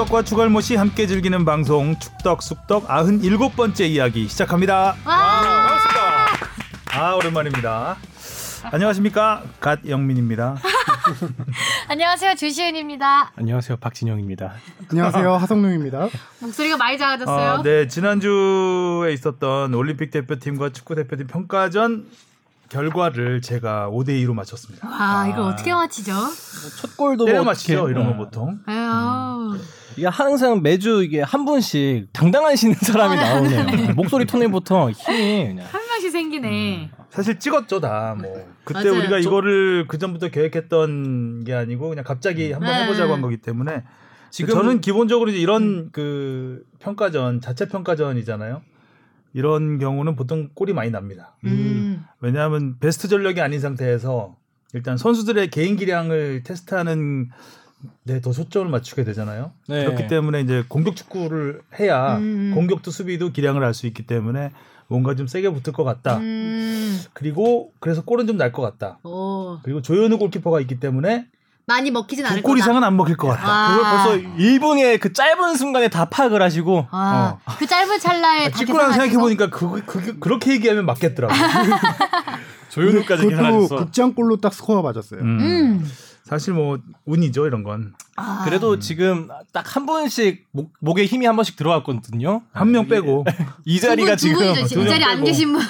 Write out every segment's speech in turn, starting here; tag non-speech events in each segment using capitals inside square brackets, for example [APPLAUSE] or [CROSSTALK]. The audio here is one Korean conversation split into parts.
축덕과 추갈못이 함께 즐기는 방송 축덕 숙덕 97번째 이야기 시작합니다. 반갑습니다. 아 오랜만입니다. 안녕하십니까 갓 영민입니다. [LAUGHS] 안녕하세요 조시은입니다. 안녕하세요 박진영입니다. 안녕하세요 하성룡입니다. 목소리가 많이 작아졌어요. 아, 네 지난주에 있었던 올림픽 대표팀과 축구 대표팀 평가전 결과를 제가 5대 2로 맞췄습니다. 와 이걸 어떻게 맞히죠? 첫 골도 때려 뭐 맞히죠 이런 건 어. 보통. 아유, 이게 항상 매주 이게 한 분씩 당당하시는 사람이 아, 나오네요. 목소리 톤부터 힘이 그냥. 한 명씩 생기네. 사실 찍었죠 다 뭐. 그때 맞아요. 우리가 저- 이거를 그 전부터 계획했던 게 아니고 그냥 갑자기 한번 네. 해보자고 한 거기 때문에 지금- 저는 기본적으로 이제 이런 그 평가전 자체 평가전이잖아요. 이런 경우는 보통 꼴이 많이 납니다. 음. 왜냐하면 베스트 전력이 아닌 상태에서 일단 선수들의 개인 기량을 테스트하는 데더 초점을 맞추게 되잖아요. 네. 그렇기 때문에 이제 공격 축구를 해야 음. 공격도 수비도 기량을 알 수 있기 때문에 뭔가 좀 세게 붙을 것 같다. 음. 그리고 그래서 골은 좀 날 것 같다. 오 그리고 조현우 골키퍼가 있기 때문에 많이 먹히진 않을 두골 거다. 이상은 안 먹힐 것 같다. 아. 그걸 벌써 1분의 그 짧은 순간에 다 파악을 하시고 아, 그 짧은 찰나에 다 찍고 나서 생각해 계산하시고? 보니까 그, 그, 그렇게 얘기하면 맞겠더라고. [LAUGHS] 조현우까지 계산했어. 극장골로 딱 스코어 맞았어요. 음. 음. 사실 뭐 운이죠 이런 건. 아. 그래도 지금 딱 한 분씩 목, 목에 힘이 한 번씩 들어갔거든요. 한 명 빼고. 이두 자리가 분, 두 지금 분이죠. 두이 자리 명 안. 계신 분.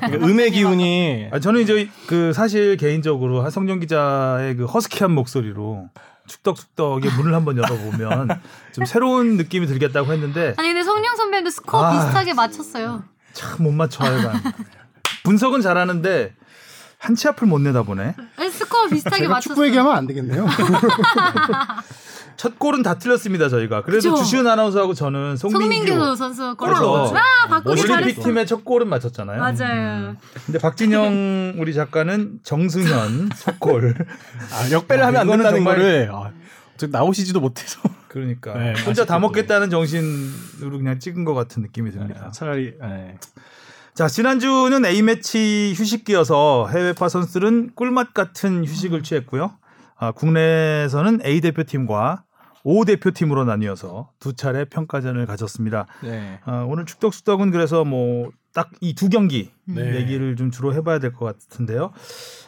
그러니까 음의 [LAUGHS] 기운이 아, 저는 이제 그 사실 개인적으로 하성룡 기자의 그 허스키한 목소리로 축덕축덕의 문을 한번 열어보면 [LAUGHS] 좀 새로운 느낌이 들겠다고 했는데 아니 근데 성룡 선배도 스코어 아. 비슷하게 맞췄어요. 참 못 맞춰 하여간. 분석은 잘하는데 한치 앞을 못 내다 보네. 아니, 스코어 비슷하게 제가 맞췄어요. 축구 얘기하면 안 되겠네요. [LAUGHS] 첫 골은 다 틀렸습니다 저희가. 그래도 그쵸? 주시은 아나운서하고 저는 송민규 송민규 선수 골을 넣었죠. 아 올림픽. 팀의 첫 골은 맞췄잖아요. 맞아요. 근데 박진영 [LAUGHS] 우리 작가는 정승현 첫 골. [LAUGHS] 아, 역배를 하면 안 된다는 거를 아, 저 나오시지도 못해서 그러니까 네, 혼자 다. 먹겠다는 정신으로 그냥 찍은 것 같은 느낌이 듭니다. 차라리 네. 자 지난주는 A 매치 휴식기여서 해외파 선수들은 꿀맛 같은 휴식을 취했고요. 아, 국내에서는 A 대표팀과 O 대표팀으로 나뉘어서 두 차례 평가전을 가졌습니다. 네. 아, 오늘 축덕수덕은 그래서 뭐 딱 이 두 경기 네. 얘기를 좀 주로 해봐야 될 것 같은데요.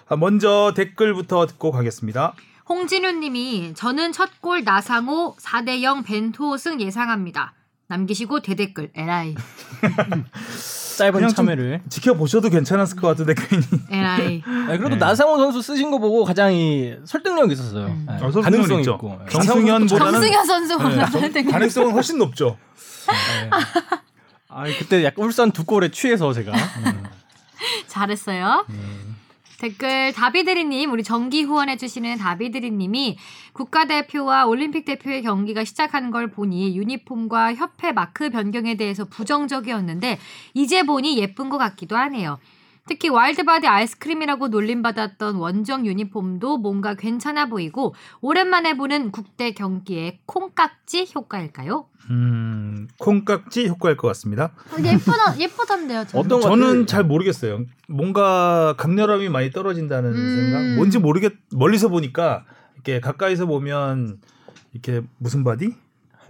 아, 먼저 댓글부터 듣고 가겠습니다. 홍진우 님이 저는 첫 골 나상호 4대 0 벤토 승 예상합니다. 남기시고 대댓글 에라이 [LAUGHS] 짧은 참여를 지켜보셔도 괜찮았을 것 같은데 괜히 에라이 아, 그래도 네. 나상호 선수 쓰신 거 보고 가장 이 설득력 있었어요. 음. 네. 아, 설득력 가능성 있죠. 있고. 네. 정승현보다는- 정승현 선수보다 네, 가능성은 훨씬 높죠. 네. 아 그때 약간 울산 두 골에 취해서 제가 잘했어요. 댓글 다비드리님 우리 정기 후원해 주시는 다비드리님이 국가대표와 올림픽 대표의 경기가 시작하는 걸 보니 유니폼과 협회 마크 변경에 대해서 부정적이었는데 이제 보니 예쁜 것 같기도 하네요. 특히 와일드바디 아이스크림이라고 놀림받았던 원정 유니폼도 뭔가 괜찮아 보이고 오랜만에 보는 국대 경기의 콩깍지 효과일까요? 음, 콩깍지 효과일 것 같습니다. 예쁘다 예쁘던데요. 저는. 어떤 것 저는? 잘 모르겠어요. 뭔가 강렬함이 많이 떨어진다는 음. 생각. 뭔지 모르겠. 멀리서 보니까 이렇게 가까이서 보면 이렇게 무슨 바디?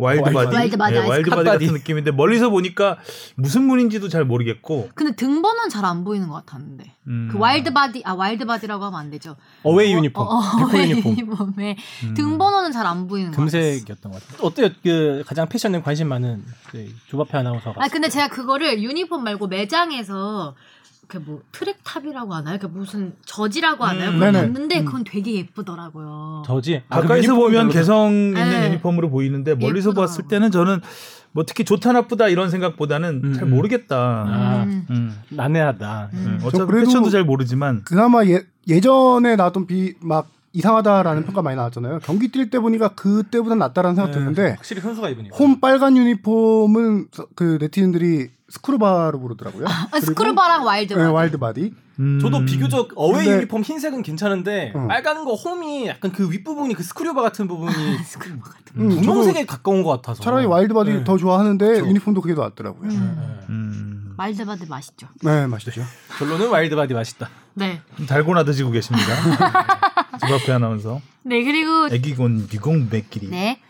와일드 바디. 와일드 바디, 네, 아이스 와일드 바디 핫바디. 같은 느낌인데 멀리서 보니까 무슨 문인지도 잘 모르겠고. 근데 등번호는 잘 안 보이는 것 같았는데. 음. 그 와일드 바디 아 와일드 바디라고 하면 안 되죠. 어웨이 유니폼, 어, 어, 어웨이 유니폼, 유니폼에 음. 등번호는 잘 안 보이는 것 같아요. 금색이었던 것 같아요. 어때요? 그 가장 패션에 관심 많은 그 주바페 아나운서가. 아 근데 제가 그거를 유니폼 말고 매장에서 그 뭐 track top이라고 하나요? 그 무슨 저지라고 하나요? 음. 봤는데 음. 그건 되게 예쁘더라고요. 저지. 아, 가까이서 그 보면 개성 있는 네. 유니폼으로 보이는데 멀리서 예쁘더라고요. 봤을 때는 저는 뭐 특히 좋다 나쁘다 이런 생각보다는 음, 잘 음. 모르겠다. 아. 음. 음. 난해하다. 음. 저 어차피 패션도 잘 모르지만 그나마 예, 예전에 나왔던 비 막 이상하다라는 평가 많이 나왔잖아요. 경기 뛸 때 보니까 그때보다 낫다라는 생각 드는데 확실히 선수가 입으니까. 홈 빨간 유니폼은 서- 그 네티즌들이 스크류바로 부르더라고요. 아, 그리고- 스크류바랑 와일드 네, 바디. 와일드 바디. 음. 저도 비교적 어웨이 근데- 유니폼 흰색은 괜찮은데 어. 빨간 거 홈이 약간 그 윗부분이 그 스크류바 같은 부분이 스크루바 같은. 음, 분홍색에 가까운 것 같아서 차라리 와일드 바디 네. 더 좋아하는데 그렇죠. 유니폼도 그게 더 낫더라고요. 음. 네. 음. 와일드 바디 맛있죠. 네, 맛있죠. 결론은 와일드 바디 맛있다. 네. 달고나 드시고 계십니다. [LAUGHS] 집 앞에 아나운서. 네 그리고 애기곤 미공 맥끼리. 네.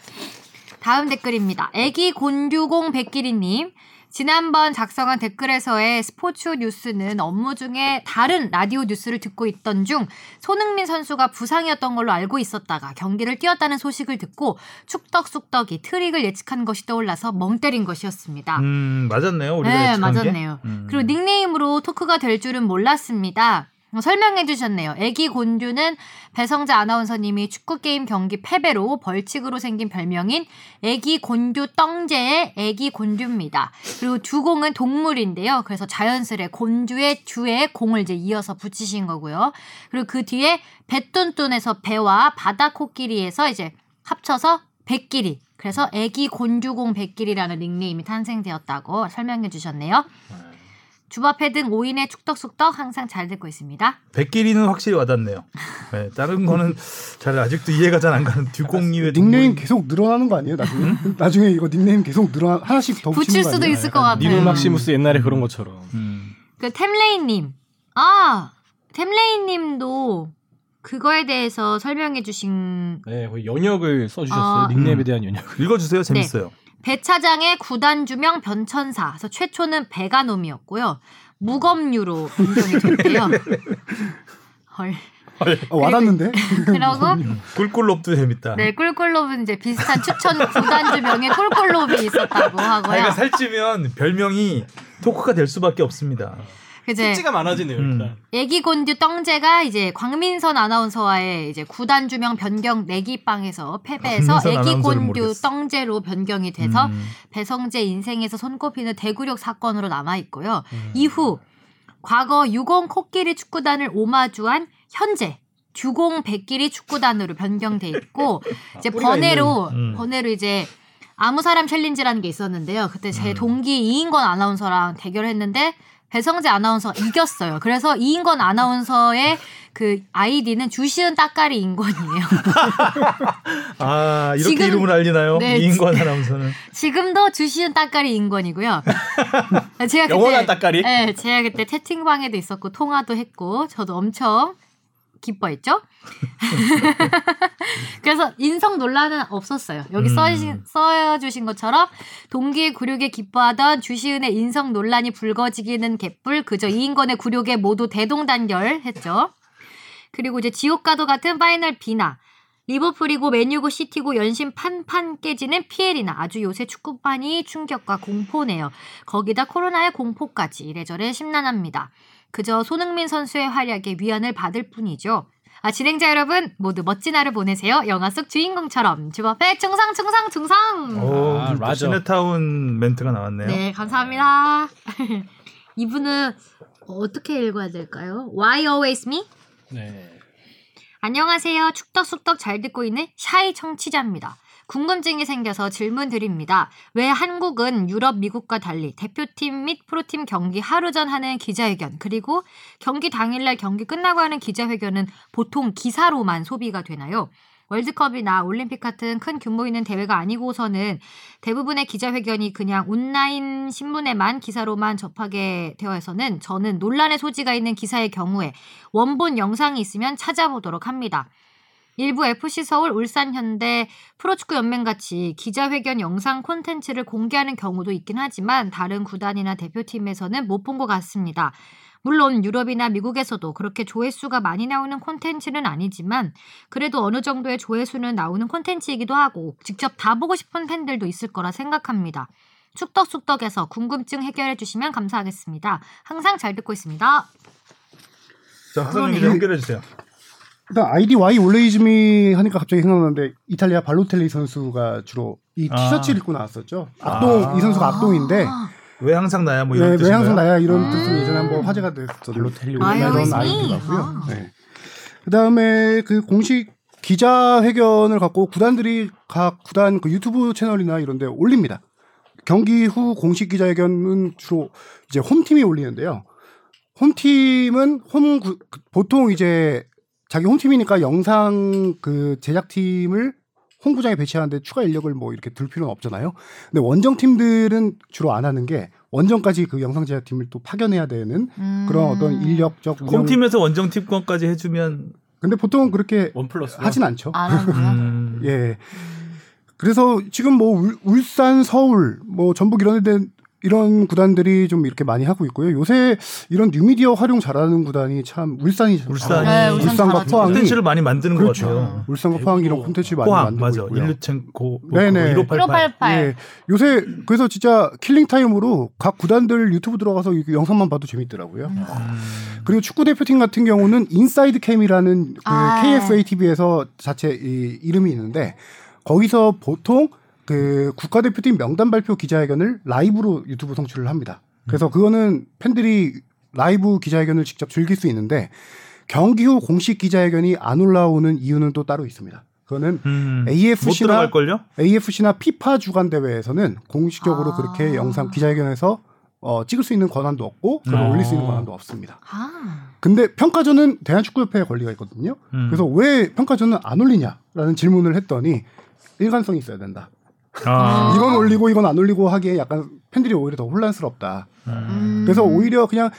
다음 댓글입니다. 애기 곤듀공 백기리님. 지난번 작성한 댓글에서의 스포츠 뉴스는 업무 중에 다른 라디오 뉴스를 듣고 있던 중 손흥민 선수가 부상이었던 걸로 알고 있었다가 경기를 뛰었다는 소식을 듣고 축덕숙덕이 트릭을 예측한 것이 떠올라서 멍 때린 것이었습니다. 음, 맞았네요. 우리가 네. 맞았네요. 음. 그리고 닉네임으로 토크가 될 줄은 몰랐습니다. 어, 설명해 주셨네요. 애기 곤듀는 배성재 아나운서님이 축구게임 경기 패배로 벌칙으로 생긴 별명인 애기 곤듀 떡제의 애기 곤듀입니다. 그리고 두공은 동물인데요. 그래서 자연스레 곤듀의 듀에 공을 이제 이어서 붙이신 거고요. 그리고 그 뒤에 배뚠뚠에서 배와 바다 코끼리에서 이제 합쳐서 백끼리. 그래서 애기 곤듀공 백끼리라는 닉네임이 탄생되었다고 설명해 주셨네요. 주바페 등 5인의 축덕숙덕 항상 잘 듣고 있습니다. 백길이는 확실히 와닿네요. 네, 다른 거는 잘 아직도 이해가 잘 안 가는 듀공이의 닉네임 계속 늘어나는 거 아니에요? 나중에 나중에 이거 닉네임 계속 늘어 하나씩 더 붙일 붙이는 거 수도 아니에요? 있을 것 같아요. 니노 막시무스 옛날에 그런 것처럼. 음. 그 템레이님, 아 템레이님도 그거에 대해서 설명해 주신 네, 거의 연역을 써주셨어요. 아. 닉네임에 음. 대한 연역. 읽어주세요. 재밌어요. 배 차장의 구단 주명 변천사. 그래서 최초는 베가놈이었고요. 무검류로 인정이 됐대요. [LAUGHS] 헐. 어, 와닿는데. 그리고 [LAUGHS] 꿀꿀롭도 재밌다. 네 꿀꿀롭은 이제 비슷한 추천 구단 주명에 꿀꿀롭이 있었다고 하고요. 자기가 살찌면 별명이 토크가 될 수밖에 없습니다. 이제 가 많아지네요. 음. 일단. 애기 곤듀 떡제가 이제 광민선 아나운서와의 이제 구단 주명 변경 내기빵에서 패배해서 광민선 애기 아나운서는 곤듀 모르겠어. 떡제로 변경이 돼서 음. 배성재 인생에서 손꼽히는 대구력 사건으로 남아 있고요. 음. 이후 과거 유공 코끼리 축구단을 오마주한 현재 주공 백끼리 축구단으로 변경돼 있고 [LAUGHS] 이제 번외로 있는, 음. 번외로 이제 아무 사람 챌린지라는 게 있었는데요. 그때 제 음. 동기 이인권 아나운서랑 대결했는데 배성재 아나운서 이겼어요. 그래서 이인권 아나운서의 그 아이디는 주시은 따까리 인권이에요. [LAUGHS] 아 이렇게 지금- 이름을 알리나요? 네, 이인권 아나운서는 지금도 주시은 따까리 인권이고요. [LAUGHS] 제가 그때 영원한 따까리? 네, 제가 그때 채팅방에도 있었고 통화도 했고 저도 엄청 기뻐했죠. [LAUGHS] 그래서 인성 논란은 없었어요. 여기 음. 써주신, 써주신 것처럼 동기의 굴욕에 기뻐하던 주시은의 인성 논란이 불거지기는 개뿔 그저 이인권의 굴욕에 모두 대동단결했죠. 그리고 이제 지옥과도 같은 Final B나 리버풀이고 맨유고 시티고 연신 판판 깨지는 PL이나 아주 요새 축구판이 충격과 공포네요. 거기다 코로나의 공포까지 이래저래 심란합니다. 그저 손흥민 선수의 활약에 위안을 받을 뿐이죠. 아, 진행자 여러분 모두 멋진 하루 보내세요. 영화 속 주인공처럼 주바페 충성 충성 충성. 오, 아, 또 라저. 시네타운 멘트가 나왔네요. 네, 감사합니다. [LAUGHS] 이분은 어떻게 읽어야 될까요? Why always me? 네. 안녕하세요. 축덕숙덕 잘 듣고 있는 샤이 청취자입니다. 궁금증이 생겨서 질문 드립니다. 왜 한국은 유럽, 미국과 달리 대표팀 및 프로팀 경기 하루 전 하는 기자회견, 그리고 경기 당일날 경기 끝나고 하는 기자회견은 보통 기사로만 소비가 되나요? 월드컵이나 올림픽 같은 큰 규모 있는 대회가 아니고서는 대부분의 기자회견이 그냥 온라인 신문에만 기사로만 접하게 되어서는 저는 논란의 소지가 있는 기사의 경우에 원본 영상이 있으면 찾아보도록 합니다. 일부 FC 서울, 울산 현대, 프로축구 연맹 같이 기자회견 영상 콘텐츠를 공개하는 경우도 있긴 하지만 다른 구단이나 대표팀에서는 못 본 것 같습니다. 물론 유럽이나 미국에서도 그렇게 조회수가 많이 나오는 콘텐츠는 아니지만 그래도 어느 정도의 조회수는 나오는 콘텐츠이기도 하고 직접 다 보고 싶은 팬들도 있을 거라 생각합니다. 축덕숙덕에서 궁금증 해결해 주시면 감사하겠습니다. 항상 잘 듣고 있습니다. 자, 그러네요. 연결해 주세요. 일단 아이디 Y 올레이즈미 하니까 갑자기 생각나는데 이탈리아 발로텔리 선수가 주로 이 아. 티셔츠를 입고 나왔었죠. 악동 아. 이 선수가 악동인데 아, 왜 항상 나야 뭐 네, 이런 왜 뜻인가요? 항상 나야 이런 음. 뜻은 예전에 한번 화제가 됐었던 발로텔리 아, 이런 알고 아이디고요. 아. 네. 그다음에 그 공식 기자회견을 갖고 구단들이 각 구단 그 유튜브 채널이나 이런데 올립니다. 경기 후 공식 기자회견은 주로 이제 홈팀이 올리는데요. 홈팀은 홈 구- 그 보통 이제 자기 홈팀이니까 영상 그 제작팀을 홈구장에 배치하는데 추가 인력을 뭐 이렇게 둘 필요는 없잖아요. 근데 원정 팀들은 주로 안 하는 게 원정까지 그 영상 제작팀을 또 파견해야 되는 음. 그런 어떤 인력적 운영. 홈팀에서 원정 팀권까지 해주면 근데 보통 그렇게 one plus 하진 않죠. 음, [LAUGHS] 예. 그래서 지금 뭐 울, 울산, 서울, 뭐 전북 이런 데 이런 구단들이 좀 이렇게 많이 하고 있고요. 요새 이런 뉴미디어 활용 잘하는 구단이 참 울산이 울산이 네, 울산 울산과 잘하죠. 포항이 콘텐츠를 많이 만드는 그렇죠. 것 같아요. 울산과 포항 이런 콘텐츠 많이 포항 만들고 맞아. 있고요. 일류첸코 네네. 1588. 1588. 예. 요새 그래서 진짜 killing time으로 각 구단들 유튜브 들어가서 이 영상만 봐도 재밌더라고요. 음. 그리고 축구 대표팀 같은 경우는 Inside Cam이라는 그 아. KFA TV에서 자체 이 이름이 있는데 거기서 보통 그 국가대표팀 명단 발표 기자회견을 라이브로 유튜브 송출을 합니다. 그래서 그거는 팬들이 라이브 기자회견을 직접 즐길 수 있는데 경기 후 공식 기자회견이 안 올라오는 이유는 또 따로 있습니다. 그거는 음, 못 AFC나? AFC나 피파 주관 대회에서는 공식적으로 아. 그렇게 영상 기자회견에서 어, 찍을 수 있는 권한도 없고 그걸 아. 올릴 수 있는 권한도 없습니다. 아. 근데 평가전은 대한축구협회에 권리가 있거든요. 음. 그래서 왜 평가전은 안 올리냐라는 질문을 했더니 일관성이 있어야 된다. 아. [LAUGHS] 이건 올리고 이건 안 올리고 하기에 약간 팬들이 오히려 더 혼란스럽다. 음. 그래서 오히려 그냥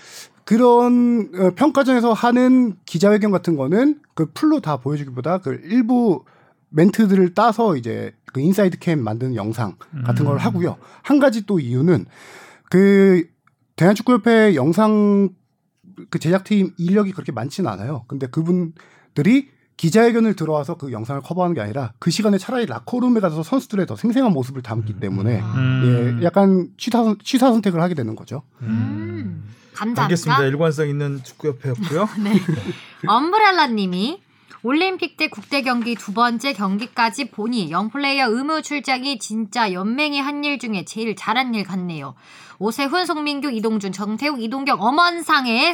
그런 어, 평가전에서 하는 기자회견 같은 거는 그 풀로 다 보여주기보다 그 일부 멘트들을 따서 이제 그 Inside Cam 만드는 영상 같은 걸 하고요. 한 가지 또 이유는 그 대한축구협회 영상 그 제작팀 인력이 그렇게 많지는 않아요. 근데 그분들이 기자회견을 들어와서 그 영상을 커버하는 게 아니라 그 시간에 차라리 라커룸에 가서 선수들의 더 생생한 모습을 담기 때문에 음. 예, 약간 취사, 선- 취사 선택을 하게 되는 거죠. 음. 감사합니다. 알겠습니다. 일관성 있는 축구협회였고요. [LAUGHS] 네. 엄브렐라님이 올림픽 때 국대 경기 두 번째 경기까지 보니 영플레이어 의무 출장이 진짜 연맹이 한 일 중에 제일 잘한 일 같네요. 오세훈, 송민규, 이동준, 정태욱, 이동경 엄원상에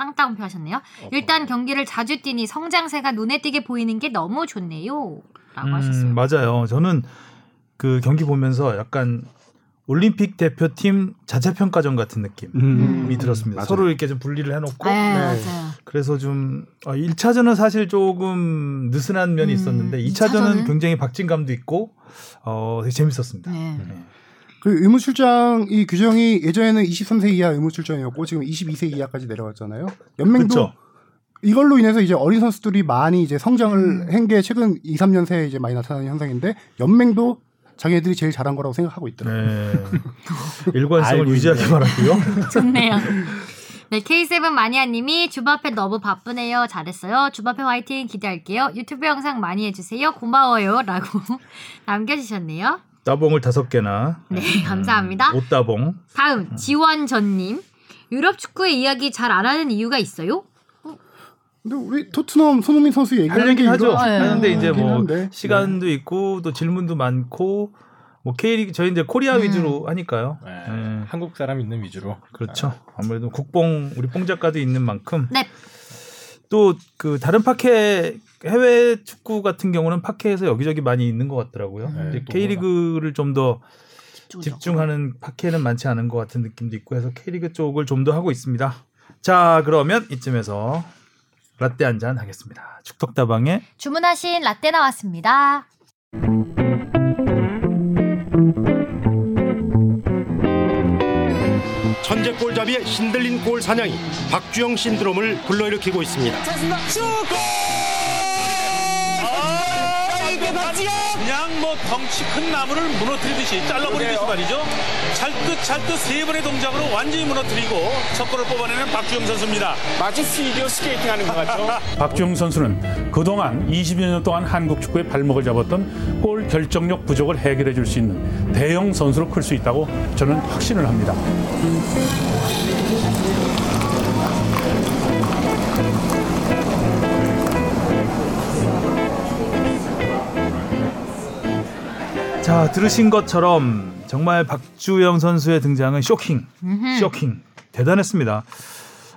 쌍따옴표 하셨네요. 일단 경기를 자주 뛰니 성장세가 눈에 띄게 보이는 게 너무 좋네요. 라고 하셨어요. 음, 맞아요. 저는 그 경기 보면서 약간 올림픽 대표팀 자체 평가전 같은 느낌이 음. 들었습니다. 맞아요. 서로 이렇게 좀 분리를 해놓고 네, 네. 맞아요. 그래서 좀 어, 1차전은 사실 조금 느슨한 면이 음, 있었는데 2차전은 이차전은? 굉장히 박진감도 있고 어, 되게 재밌었습니다. 네. 네. 그 의무 출장 이 규정이 예전에는 23세 이하 의무 출장이었고 지금 22세 이하까지 내려갔잖아요. 연맹도 그렇죠. 이걸로 인해서 이제 어린 선수들이 많이 이제 성장을 음. 한게 최근 2, 3년 새에 이제 많이 나타나는 현상인데 연맹도 자기네들이 제일 잘한 거라고 생각하고 있더라고요. 네. 일관성을 유지하기. 바라고요. [LAUGHS] 좋네요. 네, K7 마니아님이 주바페 너무 바쁘네요. 잘했어요. 주바페 화이팅 기대할게요. 유튜브 영상 많이 해주세요. 고마워요. 라고 [LAUGHS] 남겨주셨네요. 따봉을 다섯 개나. 네, [LAUGHS] 감사합니다. 옷따봉. 다음, 지원전님. 유럽 축구의 이야기 잘 안 하는 이유가 있어요? 근데 우리 토트넘 손흥민 선수 얘기하는 게 하죠. 네. 하는데 이제 뭐 한데. 시간도 있고 또 질문도 많고 뭐 K리그 저희 이제 코리아 음. 위주로 하니까요. 네. 네. 한국 사람 있는 위주로. 그렇죠. 아 무래도 국뽕 우리 뽕 작가도 있는 만큼 네. 또그 다른 파케 해외 축구 같은 경우는 파케에서 여기저기 많이 있는 것 같더라고요. 네, K리그를 좀 더. 집중하는 파케는 많지 않은 것 같은 느낌도 있고 해서 K리그 쪽을 좀 더 하고 있습니다. 자 그러면 이쯤에서 라떼 한 잔 하겠습니다. 축덕다방의 주문하신 라떼 나왔습니다. 천재 골잡이의 신들린 골 사냥이 박주영 신드롬을 불러일으키고 있습니다. 그냥 뭐 덩치 큰 나무를 무너뜨리듯이 잘라버리듯이 말이죠. 찰듯 찰듯 세 번의 동작으로 완전히 무너뜨리고 첫 골을 뽑아내는 박주영 선수입니다. 마치 피겨 스케이팅 하는 것 같죠? [LAUGHS] 박주영 선수는 그동안 20여 년 동안 한국 축구의 발목을 잡았던 골 결정력 부족을 해결해 줄 수 있는 대형 선수로 클 수 있다고 저는 확신을 합니다. 자 들으신 것처럼 정말 박주영 선수의 등장은 쇼킹, 쇼킹 대단했습니다.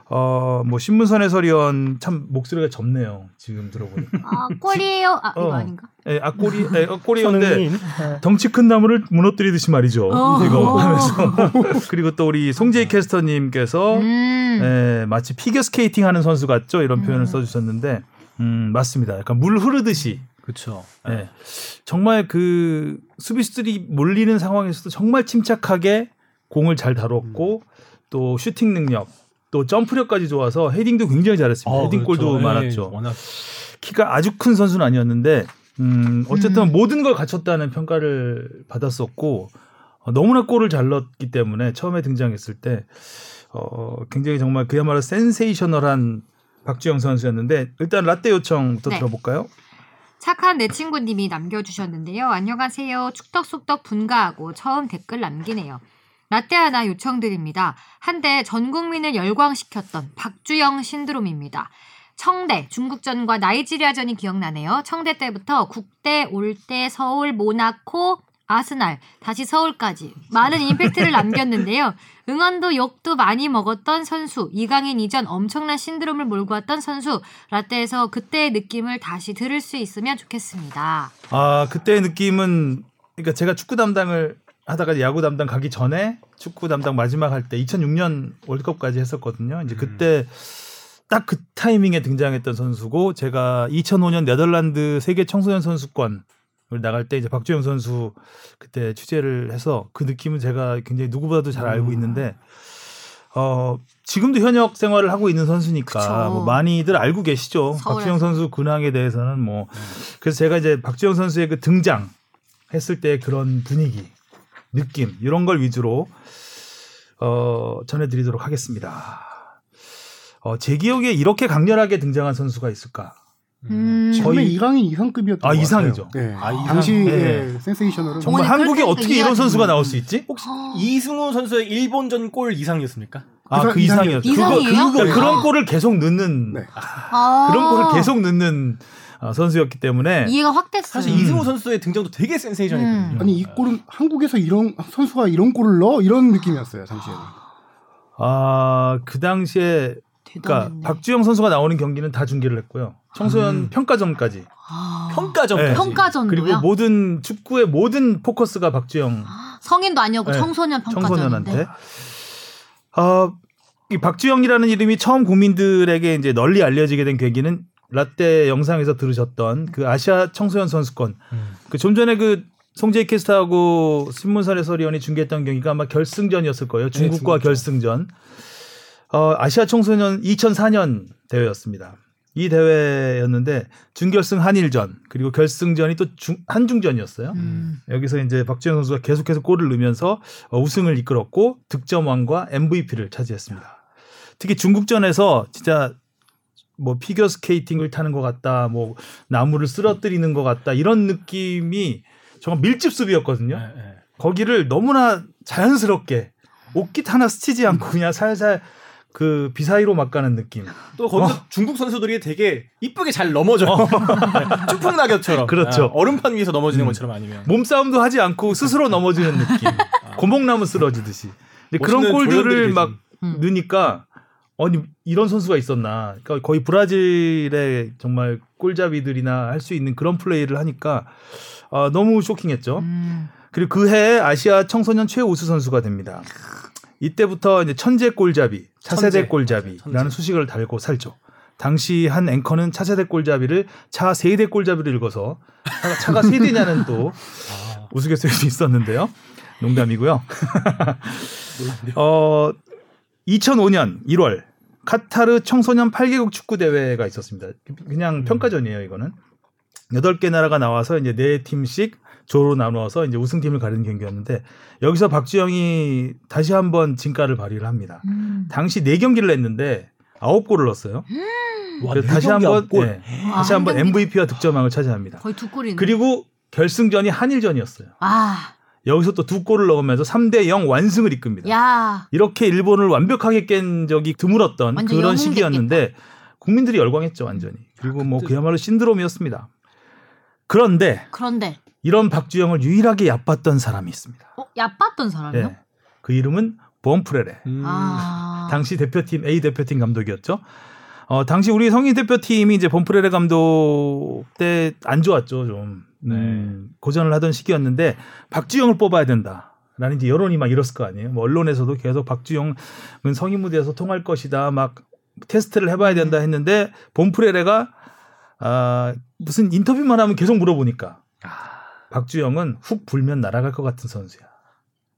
어뭐 신문선 해설위원 참 목소리가 좁네요 지금 들어보니. 아, 꼴이에요. 아, 이거 어. 아닌가? 예, 악골이 예, 악골이었는데 손흥민. 덩치 큰 나무를 무너뜨리듯이 말이죠. 어. 이거 하면서 [LAUGHS] 그리고 또 우리 송재익 캐스터님께서 음. 예, 마치 피겨 스케이팅 하는 선수 같죠 이런 표현을 써주셨는데 음, 맞습니다. 약간 물 흐르듯이 그렇죠. 예. 정말 그 수비수들이 몰리는 상황에서도 정말 침착하게 공을 잘 다뤘고 또 슈팅 능력 또 점프력까지 좋아서 헤딩도 굉장히 잘했습니다. 헤딩골도 그렇죠. 예, 많았죠. 워낙 키가 아주 큰 선수는 아니었는데 음, 어쨌든 음. 모든 걸 갖췄다는 평가를 받았었고 어, 너무나 골을 잘 넣었기 때문에 처음에 등장했을 때 어, 굉장히 정말 그야말로 센세이셔널한 박주영 선수였는데 일단 라떼 요청부터 네. 들어볼까요? 착한 내 친구님이 남겨주셨는데요. 안녕하세요. 축덕숙덕 분가하고 처음 댓글 남기네요. 라떼 하나 요청드립니다. 한때 전 국민을 열광시켰던 박주영 신드롬입니다. 청대, 중국전과 나이지리아전이 기억나네요. 청대 때부터 국대, 올대, 서울, 모나코, 아스날, 다시 서울까지 많은 임팩트를 남겼는데요. 응원도 욕도 많이 먹었던 선수, 이강인 이전 엄청난 신드롬을 몰고 왔던 선수, 라떼에서 그때의 느낌을 다시 들을 수 있으면 좋겠습니다. 아 그때의 느낌은 그러니까 제가 축구 담당을 하다가 야구 담당 가기 전에 축구 담당 마지막 할 때 2006년 월드컵까지 했었거든요. 이제 그때 딱 그 타이밍에 등장했던 선수고 제가 2005년 네덜란드 세계 청소년 선수권을 나갈 때 이제 박주영 선수 그때 취재를 해서 그 느낌은 제가 굉장히 누구보다도 잘 알고 있는데 어 지금도 현역 생활을 하고 있는 선수니까. 뭐 많이들 알고 계시죠. 서울에서. 박주영 선수 근황에 대해서는 뭐 그래서 제가 이제 박주영 선수의 그 등장 했을 때 그런 분위기, 느낌 이런 걸 위주로 어 전해드리도록 하겠습니다. 어, 제 기억에 이렇게 강렬하게 등장한 선수가 있을까? 음, 처음에 거의- 이강인 이상급이었던 아, 것 이상이죠. 같아요. 네. 아, 이상. 당시의 네. 센세이셔널은 정말 어머니, 한국에 어떻게 이런. 선수가 나올 수 있지? 혹시 어. 이승우 선수의 일본전 골 이상이었습니까? 아, 그그 이상이었죠. 이상이에요? 그거, 그거, 네. 그런 골을 계속 넣는 네. 아. 그런 골을 계속 넣는 어, 선수였기 때문에 이해가 확 됐어요. 사실 음. 이승우 선수의 등장도 되게 센세이션했거든요. 음. 아니 이 골은 한국에서 이런 선수가 이런 골을 넣어 이런 느낌이었어요 당시에는. 아, 그 당시에 그러니까. 박주영 선수가 나오는 경기는 다 중계를 했고요. 청소년 음. 평가전까지. 아. 평가전까지. 네. 평가전도요? 그리고 모든 축구의 모든 포커스가 박주영 성인도 아니었고 네, 청소년 평가전인데. 청소년한테. 어, 이 박주영이라는 이름이 처음 국민들에게 이제 널리 알려지게 된 계기는 라떼 영상에서 들으셨던 그 아시아 청소년 선수권. 음. 그좀 전에 그 송재희 캐스터하고 신문선 해설위원이 중계했던 경기가 아마 결승전이었을 거예요. 중국과 중국전. 결승전. 어, 아시아 청소년 2004년 대회였습니다. 이 대회였는데 준결승 한일전 그리고 결승전이 또 중, 한중전이었어요. 음. 여기서 이제 박주영 선수가 계속해서 골을 넣으면서 어, 우승을 이끌었고 득점왕과 MVP를 차지했습니다. 특히 중국전에서 진짜 뭐 피겨 스케이팅을 타는 것 같다, 뭐 나무를 쓰러뜨리는 것 같다 이런 느낌이 정말 밀집 수비였거든요. 네, 네. 거기를 너무나 자연스럽게 옷깃 하나 스치지 않고 그냥 살살 그 비사이로 막 가는 느낌. 또 거기서 어. 중국 선수들이 되게 이쁘게 잘 넘어져요. 쭈풍 [LAUGHS] 낙엽처럼. 그렇죠. 아, 얼음판 위에서 넘어지는 음. 것처럼 아니면. 몸싸움도 하지 않고 스스로 넘어지는 느낌. 고목나무 쓰러지듯이. 근데 그런 골들을 막 음. 넣으니까 아니 이런 선수가 있었나. 그러니까 거의 브라질의 정말 골잡이들이나 할 수 있는 그런 플레이를 하니까 아, 너무 쇼킹했죠. 음. 그리고 그 해에 아시아 청소년 최우수 선수가 됩니다. 이때부터 이제 천재 골잡이, 차세대 천재. 골잡이라는 천재. 수식을 달고 살죠. 당시 한 앵커는 차세대 골잡이를 차 세대 골잡이를 읽어서 차가, 차가 [LAUGHS] 세대냐는 또 아, 우스갯소리도 있었는데요. 농담이고요. [LAUGHS] 어, 2005년 1월 카타르 청소년 8개국 축구 대회가 있었습니다. 그냥 음. 평가전이에요, 이거는. 8개 나라가 나와서 이제 4팀씩 조로 나누어서 이제 우승팀을 가리는 경기였는데 여기서 박주영이 다시 한번 진가를 발휘를 합니다. 음. 당시 4 경기를 했는데 9골을 넣었어요. 와, 그래서 네 다시 한번 아홉 와, 다시 한번 MVP와 득점왕을 차지합니다. 거의 두 골이네. 그리고 결승전이 한일전이었어요. 아, 여기서 또 두 골을 넣으면서 3대 0 완승을 이끕니다. 야, 이렇게 일본을 완벽하게 깬 적이 드물었던 그런 시기였는데 국민들이 열광했죠 완전히. 그리고 뭐 그때- 그야말로 신드롬이었습니다. 그런데 그런데 이런 박주영을 유일하게 얕봤던 사람이 있습니다. 어, 얕봤던 사람이요? 예. 그 이름은 범프레레. 음. 아, 당시 대표팀 A 대표팀 감독이었죠. 어, 당시 우리 성인 대표팀이 이제 범프레레 감독 때 안 좋았죠 좀 음, 고전을 하던 시기였는데 박주영을 뽑아야 된다 라는 이제 여론이 막 이랬을 거 아니에요. 뭐 언론에서도 계속 박주영은 성인 무대에서 통할 것이다 막 테스트를 해봐야 된다 했는데 범프레레가 아, 무슨 인터뷰만 하면 계속 물어보니까 박주영은 훅 불면 날아갈 것 같은 선수야.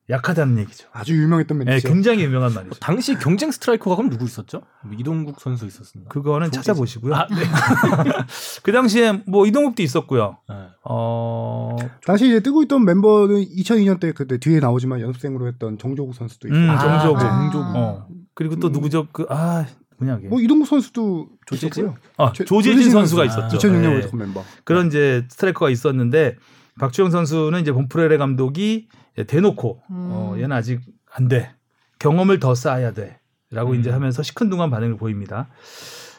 약하다는 얘기죠. 아주 유명했던 네, 멘트죠. 굉장히 유명한 말이죠. 당시 경쟁 스트라이커가 그럼 누구 있었죠? 뭐 이동국 선수 있었습니다. 그거는 찾아보시고요. 아, 네. [LAUGHS] 그 당시에 뭐 이동욱도 있었고요. 네. 어, 당시 이제 뜨고 있던 멤버는 2002년 때 그때 뒤에 나오지만 연습생으로 했던 정조국 선수도 있고 음, 아, 정조국. 네. 정조국. 어. 그리고 또 음. 누구죠? 그, 아, 뭐냐, 이게. 뭐 이동국 선수도 조재진? 있었고요. 아, 조- 조재진 조재진 선수가 선수. 있었죠. 2006년 네. 월드컵 멤버. 그런 이제 스트라이커가 있었는데 박주영 선수는 이제 본프레레 감독이 대놓고 어, 음. 얘는 아직 안 돼. 경험을 더 쌓아야 돼. 라고 음. 이제 하면서 시큰둥한 반응을 보입니다.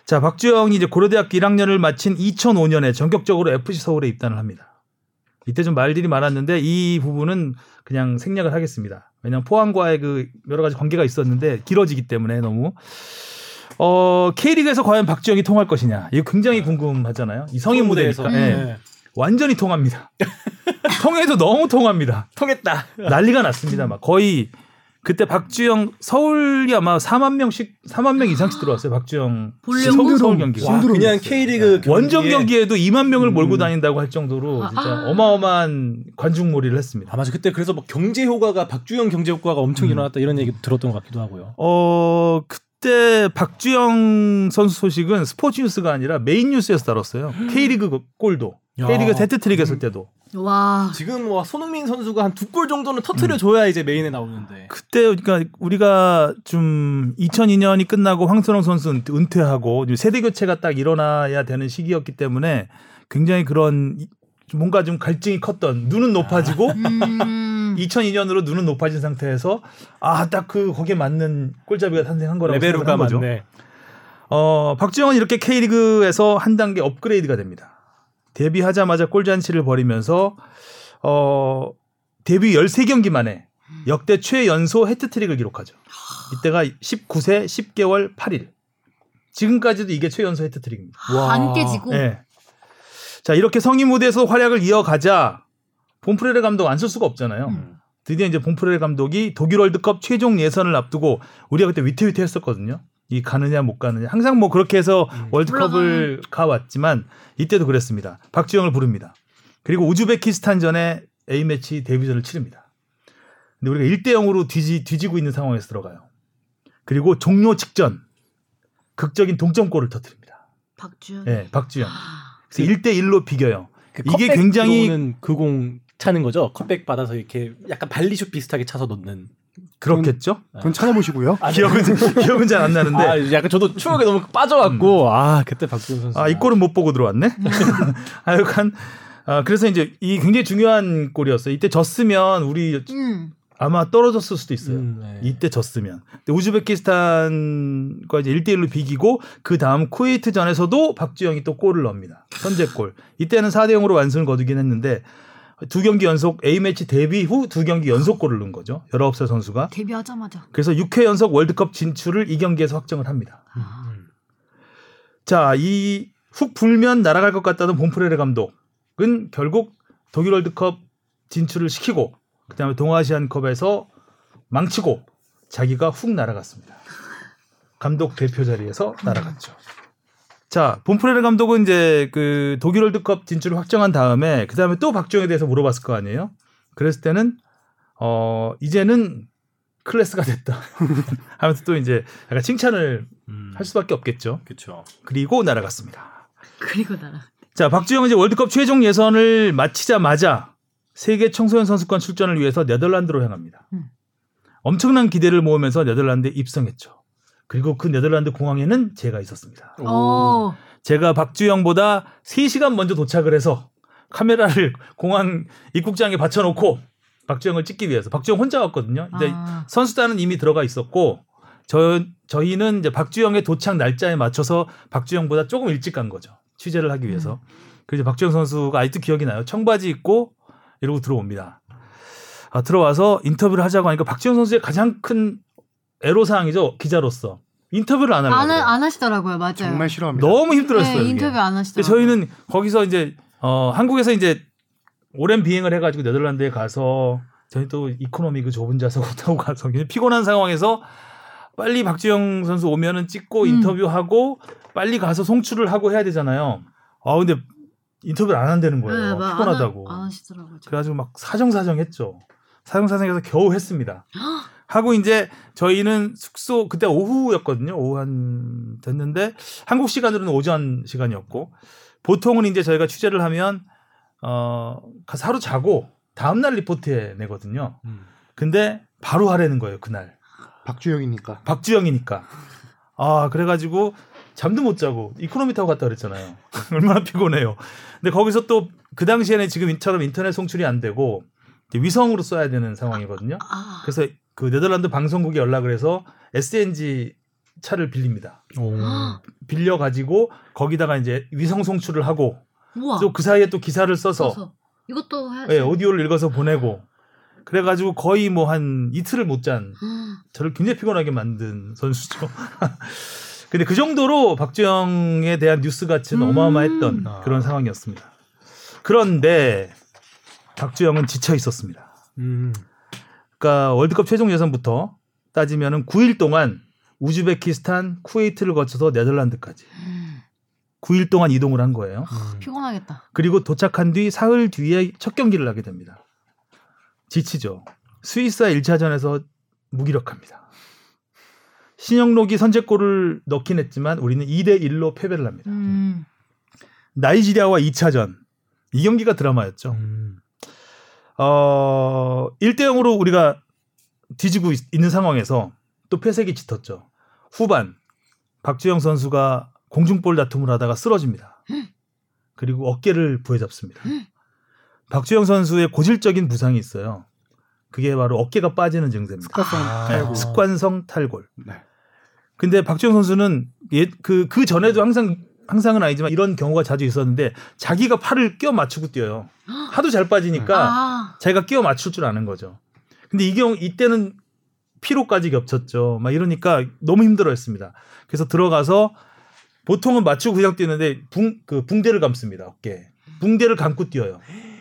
자, 박주영이 이제 고려대학교 1학년을 마친 2005년에 전격적으로 FC 서울에 입단을 합니다. 이때 좀 말들이 많았는데 이 부분은 그냥 생략을 하겠습니다. 왜냐하면 포항과의 그 여러 가지 관계가 있었는데 길어지기 때문에 너무 어 K리그에서 과연 박주영이 통할 것이냐 이거 굉장히 궁금하잖아요. 이 성인 무대니까 네. 예. 완전히 통합니다. [LAUGHS] 통해도 너무 통합니다. 통했다. 난리가 났습니다. 막 거의 그때 박주영 서울이 아마 4만 명씩 4만 명 이상씩 들어왔어요. 박주영 보려고? 서울 경기가. 와, 그냥 있었어요. K리그 원정 경기에- 경기에도 2만 명을 몰고 음. 다닌다고 할 정도로 진짜 아. 어마어마한 관중몰이를 했습니다. 아 맞아 그때 그래서 뭐 경제 효과가 박주영 경제 효과가 엄청 음. 일어났다 이런 얘기 들었던 것 같기도 하고요. 어 그때 박주영 선수 소식은 스포츠 뉴스가 아니라 메인 뉴스에서 다뤘어요. K리그 골도 야. K리그 해트트릭 했을 때도 와. 지금 뭐 손흥민 선수가 한 두 골 정도는 터트려 줘야 이제 메인에 나오는데. 그때 그러니까 우리가 좀 2002년이 끝나고 황선홍 선수 은퇴- 은퇴하고 세대 교체가 딱 일어나야 되는 시기였기 때문에 굉장히 그런 뭔가 좀 갈증이 컸던 눈은 높아지고 음. [LAUGHS] 2002년으로 눈은 높아진 상태에서 아 딱 그 거기에 맞는 골잡이가 탄생한 거라고 레베루가 생각을 한 거죠. 맞네. 어, 박주영은 이렇게 K리그에서 한 단계 업그레이드가 됩니다. 데뷔하자마자 골잔치를 벌이면서 어, 데뷔 13경기 만에 역대 최연소 해트트릭을 기록하죠. 이때가 19세 10개월 8일. 지금까지도 이게 최연소 해트트릭입니다. 안 깨지고. 네. 자, 이렇게 성인 무대에서 활약을 이어가자 본프레레 감독 안 쓸 수가 없잖아요. 음. 드디어 이제 본프레레 감독이 독일 월드컵 최종 예선을 앞두고 우리가 그때 위태위태 했었거든요. 이 가느냐 못 가느냐. 항상 뭐 그렇게 해서 월드컵을 가왔지만 이때도 그랬습니다. 박주영을 부릅니다. 그리고 우즈베키스탄전에 A매치 데뷔전을 치릅니다. 근데 우리가 1대 0으로 뒤지, 뒤지고 있는 상황에서 들어가요. 그리고 종료 직전 극적인 동점골을 터뜨립니다. 박주영. 예, 박주영. 그래서 1대 1로 비겨요. 그 이게 굉장히 그공 차는 거죠. 컷백 받아서 이렇게 약간 발리슛 비슷하게 차서 넣는. 그렇겠죠? 그건 찾아보시고요. [LAUGHS] 기억은 기억은 잘 안 나는데 아, 약간 저도 추억에 너무 빠져갖고 아 그때 박주영 선수. 아, 이 골은 못 보고 들어왔네. [LAUGHS] 하여간 아, 그래서 이제 이 굉장히 중요한 골이었어요. 이때 졌으면 우리 음. 아마 떨어졌을 수도 있어요. 음, 네. 이때 졌으면. 근데 우즈베키스탄과 이제 1대 1로 비기고 그 다음 쿠웨이트전에서도 박주영이 또 골을 넣습니다. 선제 골. 이때는 4대 0으로 완승을 거두긴 했는데 두 경기 연속 A매치 데뷔 후 두 경기 연속 골을 넣은 거죠. 19살 선수가. 데뷔하자마자. 그래서 6회 연속 월드컵 진출을 이 경기에서 확정을 합니다. 음. 자, 이 훅 불면 날아갈 것 같다던 본프레레 감독은 결국 독일 월드컵 진출을 시키고 그다음에 동아시안컵에서 망치고 자기가 훅 날아갔습니다. 감독 대표 자리에서 날아갔죠. 자, 본프레레 감독은 이제 그 독일 월드컵 진출을 확정한 다음에 그 다음에 또 박주영에 대해서 물어봤을 거 아니에요? 그랬을 때는 어 이제는 클래스가 됐다. [LAUGHS] 하면서 또 이제 약간 칭찬을 음. 할 수밖에 없겠죠. 그렇죠. 그리고 날아갔습니다. 그리고 나라. 자, 박주영은 이제 월드컵 최종 예선을 마치자마자 세계 청소년 선수권 출전을 위해서 네덜란드로 향합니다. 음. 엄청난 기대를 모으면서 네덜란드에 입성했죠. 그리고 그 네덜란드 공항에는 제가 있었습니다. 오. 제가 박주영보다 3시간 먼저 도착을 해서 카메라를 공항 입국장에 받쳐놓고 박주영을 찍기 위해서 박주영 혼자 왔거든요. 근데 아. 선수단은 이미 들어가 있었고 저 저희는 이제 박주영의 도착 날짜에 맞춰서 박주영보다 조금 일찍 간 거죠. 취재를 하기 위해서. 그래서 박주영 선수가 아직도 기억이 나요. 청바지 입고 이러고 들어옵니다. 아, 들어와서 인터뷰를 하자고 하니까 박주영 선수의 가장 큰 애로사항이죠. 기자로서. 인터뷰를 안 하려고 안, 그래요. 안 하시더라고요. 맞아요. 정말 싫어합니다. 너무 힘들었어요. 네. 인터뷰 안 하시더라고요. 저희는 거기서 이제 어 한국에서 이제 오랜 비행을 해가지고 네덜란드에 가서 저희 또 이코노미 그 좁은 좌석 타고 가서 피곤한 상황에서 빨리 박주영 선수 오면은 찍고 음. 인터뷰하고 빨리 가서 송출을 하고 해야 되잖아요. 아 근데 인터뷰를 안 한다는 거예요. 네, 막 피곤하다고. 안, 하- 안 하시더라고요. 그래가지고 막 사정사정 했죠. 사정사정해서 겨우 했습니다. [GASPS] 하고 이제 저희는 숙소 그때 오후였거든요. 오후 한 됐는데 한국 시간으로는 오전 시간이었고 보통은 이제 저희가 취재를 하면 어 가서 하루 자고 다음 날 리포트해 내거든요. 근데 바로 하라는 거예요 그날. 박주영이니까. 박주영이니까. 아, 그래가지고 잠도 못 자고 이코노미 타고 갔다 그랬잖아요. [LAUGHS] 얼마나 피곤해요. 근데 거기서 또 그 당시에는 지금 이처럼 인터넷 송출이 안 되고 이제 위성으로 쏴야 되는 상황이거든요. 아, 그래서 그 네덜란드 방송국에 연락을 해서 SNG 차를 빌립니다. 빌려 가지고 거기다가 이제 위성 송출을 하고. 또 그 사이에 또 기사를 써서 써서. 이것도 해. 예, 오디오를 읽어서 보내고 그래가지고 거의 뭐 한 이틀을 못잔 음. 저를 굉장히 피곤하게 만든 선수죠. [LAUGHS] 근데 그 정도로 박주영에 대한 뉴스 가치는 음. 어마어마했던 그런 상황이었습니다. 그런데 박주영은 지쳐 있었습니다. 음. 그러니까 월드컵 최종 예선부터 따지면은 9일 동안 우즈베키스탄, 쿠웨이트를 거쳐서 네덜란드까지 음. 9일 동안 이동을 한 거예요. 피곤하겠다. 그리고 도착한 뒤 사흘 뒤에 첫 경기를 하게 됩니다. 지치죠. 스위스와 1차전에서 무기력합니다. 신영록이 선제골을 넣긴 했지만 우리는 2대 1로 패배를 합니다. 음. 나이지리아와 2차전 이 경기가 드라마였죠. 음. 어, 1대 0으로 우리가 뒤지고 있, 는 상황에서 또 패색이 짙었죠. 후반 박주영 선수가 공중볼 다툼을 하다가 쓰러집니다. 그리고 어깨를 부여잡습니다. 박주영 선수의 고질적인 부상이 있어요. 그게 바로 어깨가 빠지는 증세입니다. 아. 네, 습관성 탈골. 네. 근데 박주영 선수는 예, 그, 그 전에도 항상, 항상은 아니지만 이런 경우가 자주 있었는데 자기가 팔을 끼워 맞추고 뛰어요. 하도 잘 빠지니까 아. 자기가 끼워 맞출 줄 아는 거죠. 근데 이 경우, 이때는 피로까지 겹쳤죠. 막 이러니까 너무 힘들어 했습니다. 그래서 들어가서 보통은 맞추고 그냥 뛰는데 붕, 그 붕대를 감습니다. 어깨. 붕대를 감고 뛰어요.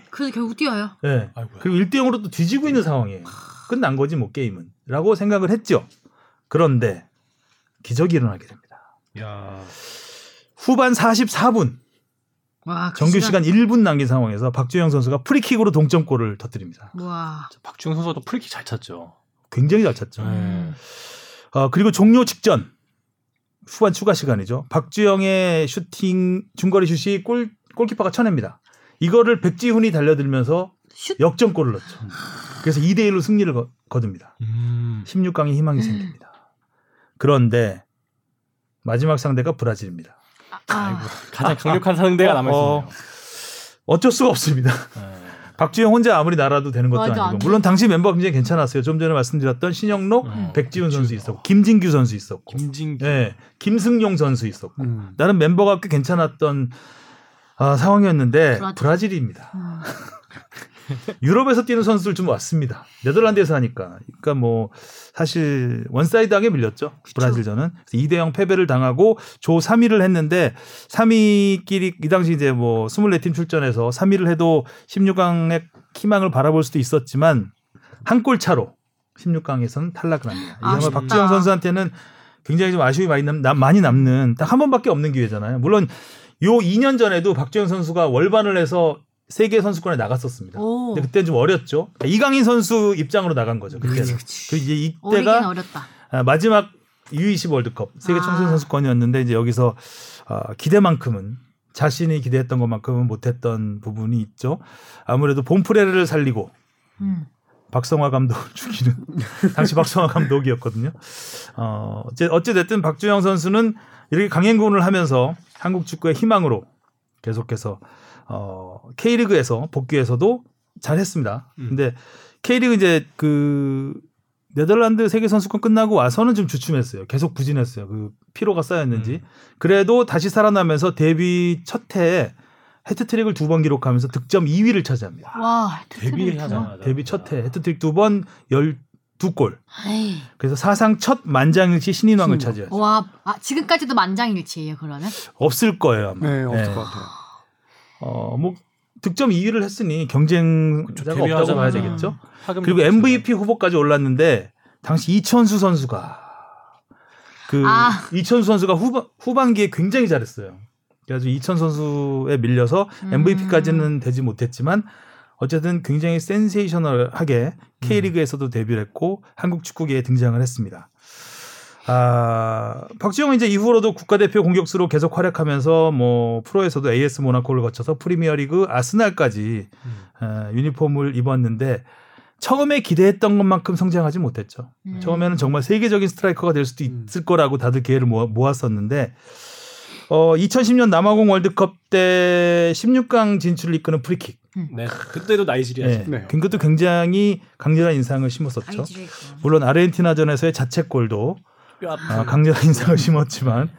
그래서 결국 뛰어요. 네. 아이고야. 그리고 1대 0으로 또 뒤지고 있는 상황이에요. 끝난 거지 뭐 게임은. 라고 생각을 했죠. 그런데 기적이 일어나게 됩니다. 야. 후반 44분 와, 그 정규 시간 1분 남긴 상황에서 박주영 선수가 프리킥으로 동점골을 터뜨립니다. 와. 박주영 선수도 프리킥 잘 찼죠. 굉장히 잘 찼죠. 음. 어, 그리고 종료 직전 후반 추가 시간이죠. 박주영의 슈팅 중거리 슛이 골 골키퍼가 쳐냅니다. 이거를 백지훈이 달려들면서 슛. 역전골을 넣죠. 그래서 2대 1로 승리를 거, 거둡니다. 음. 16강에 희망이 생깁니다. 그런데 마지막 상대가 브라질입니다. 아. 가장 강력한 상대가 남아 있네요. 어, 어쩔 수가 없습니다. 박주영 혼자 아무리 날아도 되는 것도 맞아, 아니고 돼. 물론 당시 멤버가 굉장히 괜찮았어요. 좀 전에 말씀드렸던 신영록, 음. 백지훈 선수 있었고 김진규 선수 있었고, 김진규. 예, 김승용 선수 있었고 음. 나름 멤버가 꽤 괜찮았던 아, 상황이었는데 브라질. 브라질입니다. 음. [LAUGHS] 유럽에서 뛰는 선수들 좀 왔습니다. 네덜란드에서 하니까. 그러니까 뭐 사실 one side하게 밀렸죠. 브라질전은. 그래서 2대 0 패배를 당하고 조 3위를 했는데 3위끼리 이 당시 이제 뭐 24팀 출전해서 3위를 해도 16강의 희망을 바라볼 수도 있었지만 한 골 차로 16강에서는 탈락을 합니다. 이게 아마 아쉽다. 박주영 선수한테는 굉장히 좀 아쉬움이 많이, 남, 남- 많이 남는 딱 한 번밖에 없는 기회잖아요. 물론 요 2년 전에도 박지영 선수가 월반을 해서 세계 선수권에 나갔었습니다. 오. 근데 그때는 좀 어렸죠. 이강인 선수 입장으로 나간 거죠. 그때는. 그 이제 이때가 어렸다. 아, 마지막 U20 월드컵 세계 아. 청소년 선수권이었는데 이제 여기서 아, 기대만큼은 자신이 기대했던 것만큼은 못했던 부분이 있죠. 아무래도 본프레를 살리고 음. 박성화 감독 [LAUGHS] 죽이는 당시 박성화 감독이었거든요. 어, 어찌 됐든 박주영 선수는 이렇게 강행군을 하면서 한국 축구의 희망으로 계속해서 어, K리그에서 복귀해서도 잘했습니다. 근데 K리그 이제 그 네덜란드 세계 선수권 끝나고 와서는 좀 주춤했어요. 계속 부진했어요. 그 피로가 쌓였는지. 그래도 다시 살아나면서 데뷔 첫 해에 해트트릭을 두 번 기록하면서 득점 2위를 차지합니다. 와, 데뷔하자마자. 데뷔 첫해 해트트릭 두번 12골. 에이. 그래서 사상 첫 만장일치 신인왕을 차지하죠. 와, 아, 지금까지도 만장일치예요, 그러면? 없을 거예요, 아마. 네, 없을 네. 것 같아요. 어, 뭐 득점 2위를 했으니 경쟁자가 없다고 봐야. 되겠죠. 그리고. MVP 후보까지 올랐는데 당시 이천수 선수가 그 아. 이천수 선수가 후반 후반기에 굉장히 잘했어요. 그래서 이천 선수에 밀려서 음. MVP까지는 되지 못했지만 어쨌든 굉장히 sensational하게 K리그에서도 데뷔를 했고 한국 축구계에 등장을 했습니다. 아, 박주영은 이제 이후로도 국가대표 공격수로 계속 활약하면서 뭐 프로에서도 AS 모나코를 거쳐서 프리미어리그 아스날까지 어, 유니폼을 입었는데 처음에 기대했던 것만큼 성장하지 못했죠. 음. 처음에는 정말 세계적인 스트라이커가 될 수도 있을 거라고 다들 기대를 모아, 모았 었는데 어 2010년 남아공 월드컵 때 16강 진출을 이끄는 프리킥. 네. 그때도 나이지리아. 네. 네. 그것도 굉장히 강렬한 인상을 심었었죠. 물론 아르헨티나전에서의 자책골도 뼈 아, 강렬한 인상을 심었지만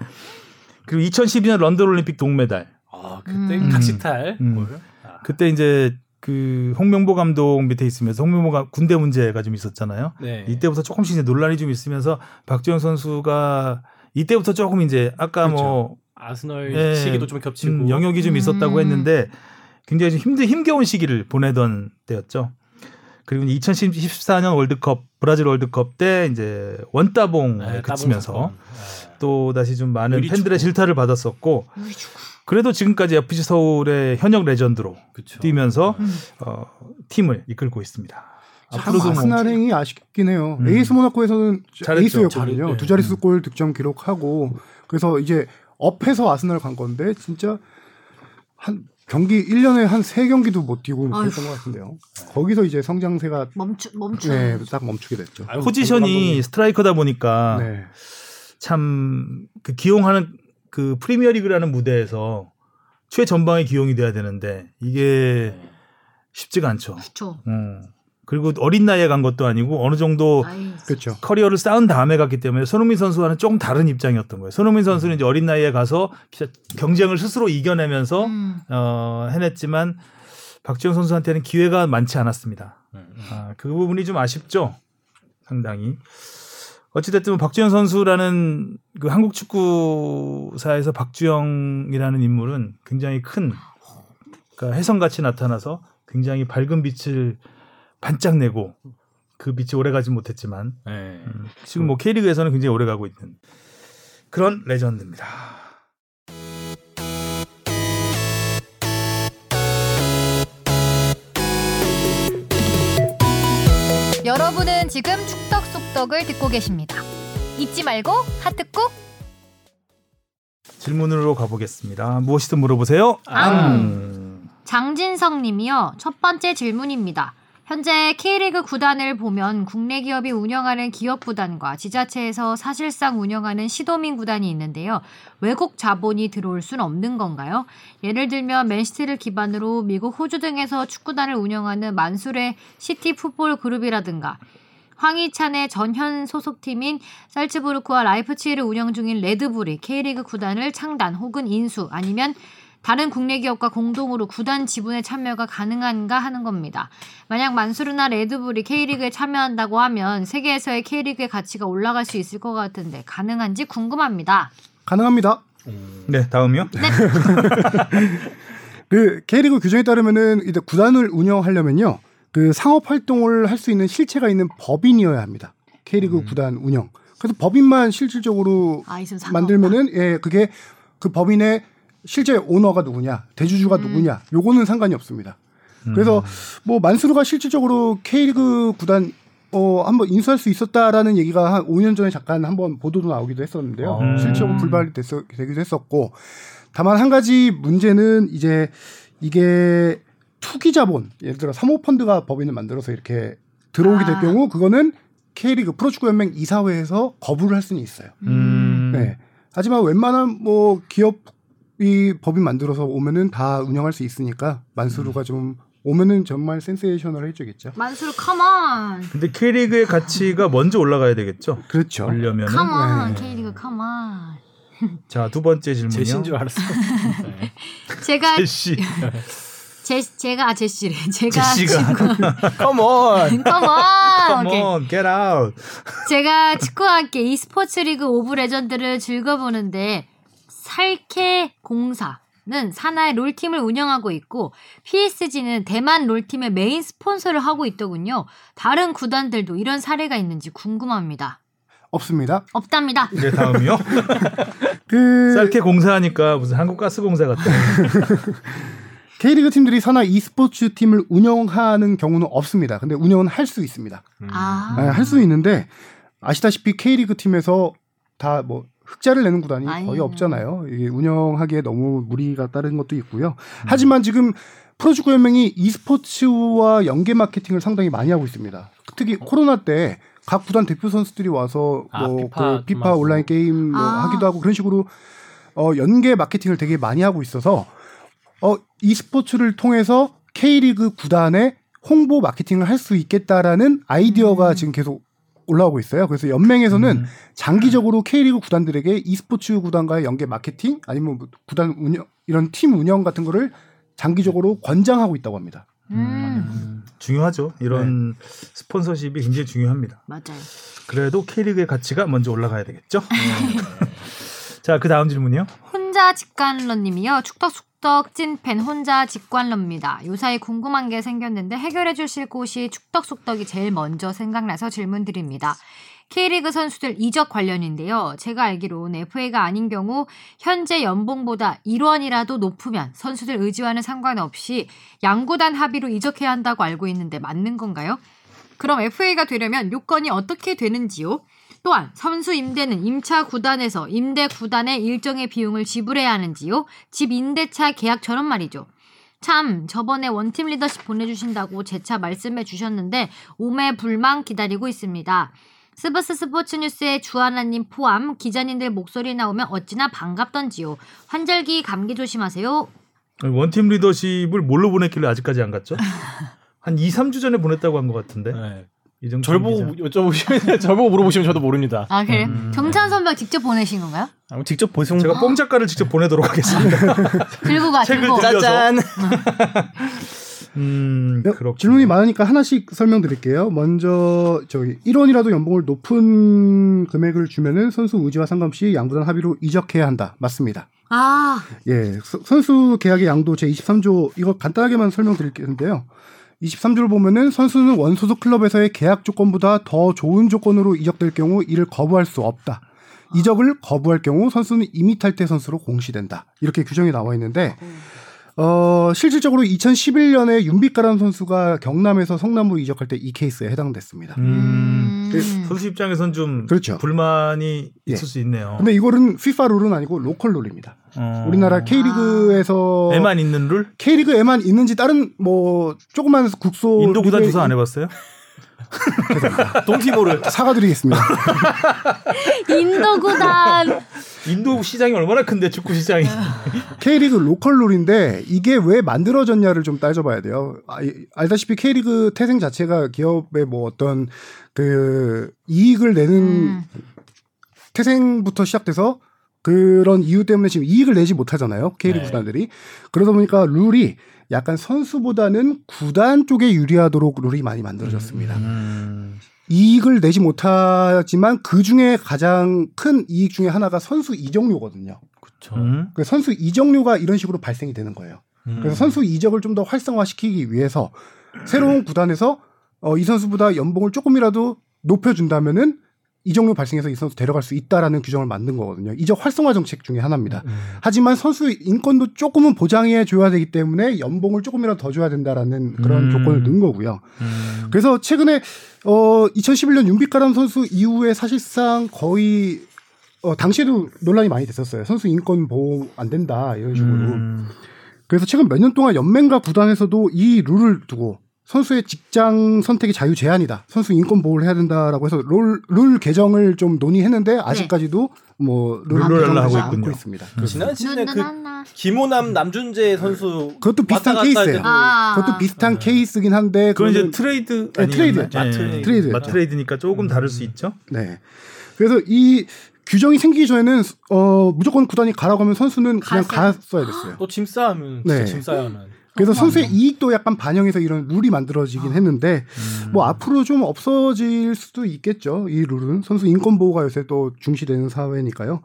그리고 2012년 런던 올림픽 동메달. 아, 그때 음. 각시탈. 음. 골. 아, 그때 이제 그 홍명보 감독 밑에 있으면서 홍명보가 군대 문제가 좀 있었잖아요. 네. 이때부터 조금씩 이제 논란이 좀 있으면서 박주영 선수가 이때부터 조금 이제 아까 뭐 아스널 예, 시기도 좀 겹치고. 음, 영역이 좀 있었다고 음. 했는데 굉장히 좀 힘든 힘겨운 시기를 보내던 때였죠. 그리고 2014년 월드컵 브라질 월드컵 때 이제 원따봉을 네, 그치면서 따봉 사건. 또 다시 좀 많은 팬들의. 질타를 받았었고 그래도 지금까지 FC 서울의 현역 레전드로 그쵸. 뛰면서 음. 어, 팀을 이끌고 있습니다. 참 앞으로도 뭐 아스날행이 아쉽긴 해요. 음. AS 모나코에서는 잘했죠. 에이스였거든요. 잘했- 네. 두 자릿수 골 득점 기록하고 그래서 이제 업해서 아스날 간 건데 진짜 한 경기 1년에 한세 경기도 못 뛰고. 그랬던 것 같은데요. 거기서 이제 성장세가 멈추 멈추. 네, 딱 멈추게 됐죠. 아유, 포지션이 스트라이커다 보니까 네. 참그 기용하는 그 프리미어리그라는 무대에서 최전방에 기용이 돼야 되는데 이게 쉽지가 않죠. 그렇죠. 음. 그리고 어린 나이에 간 것도 아니고 어느 정도 아이. 그렇죠. 커리어를 쌓은 다음에 갔기 때문에 손흥민 선수와는 조금 다른 입장이었던 거예요. 손흥민 선수는 이제 어린 나이에 가서 경쟁을 스스로 이겨내면서 음. 어, 해냈지만 박지영 선수한테는 기회가 많지 않았습니다. 음. 아, 그 부분이 좀 아쉽죠. 상당히. 어찌됐든 뭐 박주영 선수라는 그 한국 축구사에서 박주영이라는 인물은 굉장히 큰 그러니까 혜성같이 나타나서 굉장히 밝은 빛을 반짝 내고 그 빛이 오래 가지 못했지만 네. 음, 지금 뭐 K리그에서는 굉장히 오래 가고 있는 그런 레전드입니다. 여러분은 지금 축덕 속덕을 듣고 계십니다. 잊지 말고 하트 꾹. 질문으로 가보겠습니다. 무엇이든 물어보세요. 음. 장진성 님이요. 첫 번째 질문입니다. 현재 K리그 구단을 보면 국내 기업이 운영하는 기업 구단과 지자체에서 사실상 운영하는 시도민 구단이 있는데요. 외국 자본이 들어올 수는 없는 건가요? 예를 들면 맨시티를 기반으로 미국, 호주 등에서 축구단을 운영하는 만수르의 시티 풋볼 그룹이라든가 황희찬의 전현 소속팀인 잘츠부르크와 라이프치히를 운영 중인 레드불이 K리그 구단을 창단 혹은 인수 아니면 다른 국내 기업과 공동으로 구단 지분에 참여가 가능한가 하는 겁니다. 만약 만수르나 레드불이 K리그에 참여한다고 하면 세계에서의 K리그의 가치가 올라갈 수 있을 것 같은데 가능한지 궁금합니다. 가능합니다. 네, 다음이요. [LAUGHS] 그 K리그 규정에 따르면은 이제 구단을 운영하려면요. 그 상업 활동을 할 수 있는 실체가 있는 법인이어야 합니다. K리그 구단 운영. 그래서 법인만 실질적으로 아. 만들면은 예, 그게 그 법인의 실제 오너가 누구냐, 대주주가 누구냐, 요거는 상관이 없습니다. 그래서 뭐 만수르가 실질적으로 K리그 구단 어 한번 인수할 수 있었다라는 얘기가 한 5년 전에 잠깐 한번 보도도 나오기도 했었는데요. 음. 실질적으로 불발이 됐어, 되기도 했었고 다만 한 가지 문제는 이제 이게 투기 자본 예를 들어 사모펀드가 법인을 만들어서 이렇게 들어오게 될 아. 경우 그거는 K리그 프로축구 연맹 이사회에서 거부를 할 수는 있어요. 음. 네. 하지만 웬만한 뭐 기업 이 법인 만들어서 오면은 다 운영할 수 있으니까 만수르가 좀 오면은 정말 센세이셔널 해주겠죠. 만수르 컴온. 근데 K리그의 가치가 먼저 올라가야 되겠죠. 그렇죠. 그러려면은 컴온. 네. K리그 come on. [LAUGHS] 자, 두 번째 질문이요. 제신 줄 알았어. 네. [LAUGHS] 제가 제시. [LAUGHS] 제 제가 아 제시래. 제가 제시가. Come on. Come on. 오케이. Come on, get out. 제가 축구와 함께 e스포츠 리그 오브 레전드를 즐겨 보는데 샬케 04는 산하의 롤팀을 운영하고 있고 PSG는 대만 롤팀의 메인 스폰서를 하고 있더군요. 다른 구단들도 이런 사례가 있는지 궁금합니다. 없습니다. 없답니다. [LAUGHS] 네, 다음이요. [LAUGHS] 그 쌀케 공사하니까 무슨 한국가스공사 같다. [LAUGHS] K리그 팀들이 산하 e스포츠 팀을 운영하는 경우는 없습니다. 근데 운영은 할 수 있습니다. 아. 네, 할수 있는데 아시다시피 K리그 팀에서 다 뭐 흑자를 내는 구단이 거의 아니에요. 없잖아요. 이게 운영하기에 너무 무리가 따른 것도 있고요. 음. 하지만 지금 프로축구 연맹이 e스포츠와 연계 마케팅을 상당히 많이 하고 있습니다. 특히 코로나 때 각 구단 대표 선수들이 와서 아, 뭐 피파 그 피파. 온라인 게임 뭐 아. 하기도 하고 그런 식으로 어 연계 마케팅을 되게 많이 하고 있어서 어 e스포츠를 통해서 K리그 구단의 홍보 마케팅을 할 수 있겠다라는 아이디어가 지금 계속 올라오고 있어요. 그래서 연맹에서는 음. 장기적으로 K리그 구단들에게 e스포츠 구단과의 연계 마케팅 아니면 뭐 구단 운영 이런 팀 운영 같은 거를 장기적으로 권장하고 있다고 합니다. 음. 중요하죠. 이런 스폰서십이 굉장히 중요합니다. 맞아요. 그래도 K리그의 가치가 먼저 올라가야 되겠죠. [LAUGHS] 자, 그 다음 질문이요. 혼자 직관러님이요. 축덕 숙덕 찐팬 혼자 직관러입니다. 요사이 궁금한 게 생겼는데 해결해 주실 곳이 축덕숙덕이 제일 먼저 생각나서 질문 드립니다. K리그 선수들 이적 관련인데요. 제가 알기론 FA가 아닌 경우 현재 연봉보다 1원이라도 높으면 선수들 의지와는 상관없이 양구단 합의로 이적해야 한다고 알고 있는데 맞는 건가요? 그럼 FA가 되려면 요건이 어떻게 되는지요? 또한 선수 임대는 임차 구단에서 임대 구단의 일정의 비용을 지불해야 하는지요? 집 임대차 계약처럼 말이죠. 참 저번에 원팀 리더십 보내주신다고 재차 말씀해 주셨는데 오매불망 기다리고 있습니다. 스브스 스포츠 뉴스의 주하나님 포함 기자님들 목소리 나오면 어찌나 반갑던지요. 환절기 감기 조심하세요. 원팀 리더십을 뭘로 보냈길래 아직까지 안 갔죠? 한 2, 3주 전에 보냈다고 한 것 같은데. 네. 절 보고. 여쭤보시면 [LAUGHS] 절 보고 물어보시면 저도 모릅니다. 아 그래? 음. 정찬 선배 직접 보내신 건가요? 아, 직접 보송 제가 뽕 작가를 직접 보내도록 하겠습니다. [LAUGHS] 들고 가 책을 들고. 짜잔. [LAUGHS] 음, 네, 그렇군요. 질문이 많으니까 하나씩 설명드릴게요. 먼저 저기 1원이라도 연봉을 높은 금액을 주면은 선수 의지와 상관없이 양구단 합의로 이적해야 한다. 맞습니다. 아 예, 서- 선수 계약의 양도 제 23조 이거 간단하게만 설명드릴 텐데요. 23조를 보면은 선수는 원소속 클럽에서의 계약 조건보다 더 좋은 조건으로 이적될 경우 이를 거부할 수 없다. 이적을 거부할 경우 선수는 이미 탈퇴 선수로 공시된다. 이렇게 규정이 나와 있는데 어, 실질적으로 2011년에 윤빛가람 선수가 경남에서 성남으로 이적할 때 이 케이스에 해당됐습니다. 음, 음. 선수 입장에선 좀 그렇죠. 불만이 예. 있을 수 있네요. 근데 이거는 FIFA 룰은 아니고 로컬 룰입니다. 어, 우리나라 K리그에서 애만 있는 룰? K리그에만 있는지 다른 뭐 조그만 국소 인도 구단 조사 안 해봤어요? 동티모르. 사과드리겠습니다. 인도 구단. 인도 시장이 얼마나 큰데 축구 시장이. K리그 로컬 룰인데 이게 왜 만들어졌냐를 좀 따져봐야 돼요. 알다시피 K리그 태생 자체가 기업의 뭐 어떤 그 이익을 내는 음. 태생부터 시작돼서 그런 이유 때문에 지금 이익을 내지 못하잖아요. K리그 네. 구단들이. 그러다 보니까 룰이 약간 선수보다는 구단 쪽에 유리하도록 룰이 많이 만들어졌습니다. 음, 이익을 내지 못하지만 그 중에 가장 큰 이익 중에 하나가 선수 이적료거든요. 음. 그 선수 이적료가 이런 식으로 발생이 되는 거예요. 그래서 선수 이적을 좀 더 활성화시키기 위해서 새로운 구단에서 어, 이 선수보다 연봉을 조금이라도 높여준다면은 이적료 발생해서 이 선수 데려갈 수 있다라는 규정을 만든 거거든요. 이적 활성화 정책 중에 하나입니다. 하지만 선수 인권도 조금은 보장해 줘야 되기 때문에 연봉을 조금이라도 더 줘야 된다라는 그런 음. 조건을 넣은 거고요. 음. 그래서 최근에 어 2011년 윤빛가람 선수 이후에 사실상 거의 어 당시에도 논란이 많이 됐었어요. 선수 인권 보호 안 된다 이런 식으로. 음. 그래서 최근 몇 년 동안 연맹과 구단에서도 이 룰을 두고 선수의 직장 선택의 자유 제한이다. 선수 인권 보호를 해야 된다라고 해서 룰, 룰 개정을 좀 논의했는데 아직까지도 뭐 룰, 룰을 개정을 하고 있군요. 있습니다. 지난 시즌에 그. 김호남 남준재 선수 그것도 비슷한 케이스예요. 아. 그것도 비슷한 케이스긴 한데 그건 이제 트레이드 네? 트레이드. 예. 맞트레이드. 트레이드. 맞트레이드니까 조금 다를 수 있죠. 네. 그래서 이 규정이 생기기 전에는 어 무조건 구단이 가라고 하면 선수는 그냥? 갔어야 됐어요. 또 짐 싸면 진짜 네. 짐 싸야만. 그래서 선수의 이익도 약간 반영해서 이런 룰이 만들어지긴 했는데 뭐 앞으로 좀 없어질 수도 있겠죠. 이 룰은 선수 인권 보호가 요새 또 중시되는 사회니까요.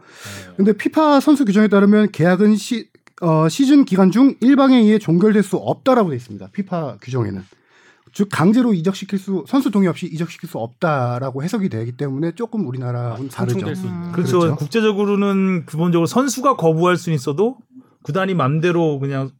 근데 피파 선수 규정에 따르면 계약은 시, 어, 시즌 기간 중 일방에 의해 종결될 수 없다라고 돼 있습니다. 피파 규정에는. 즉 강제로 이적시킬 수 선수 동의 없이 이적시킬 수 없다라고 해석이 되기 때문에 조금 우리나라는 다르죠. 상충될 수 있는. 그렇죠. 그렇죠. 국제적으로는 기본적으로 선수가 거부할 수 있어도 구단이 맘대로 그냥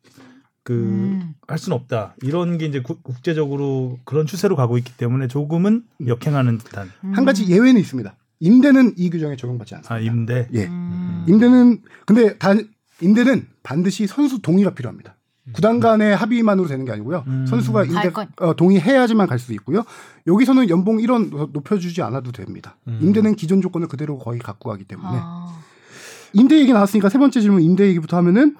그할 수는 없다. 이런 게 이제 국- 국제적으로 그런 추세로 가고 있기 때문에 조금은 역행하는 듯한 한 가지 예외는 있습니다. 임대는 이 규정에 적용받지 않습니다. 아 임대. 예. 음. 임대는 근데 단 임대는 반드시 선수 동의가 필요합니다. 구단 간의 합의만으로 되는 게 아니고요. 음. 선수가 임대. 어, 동의해야지만 갈 수 있고요. 여기서는 연봉 1원 높여주지 않아도 됩니다. 음. 임대는 기존 조건을 그대로 거의 갖고 가기 때문에 아. 임대 얘기 나왔으니까 세 번째 질문 임대 얘기부터 하면은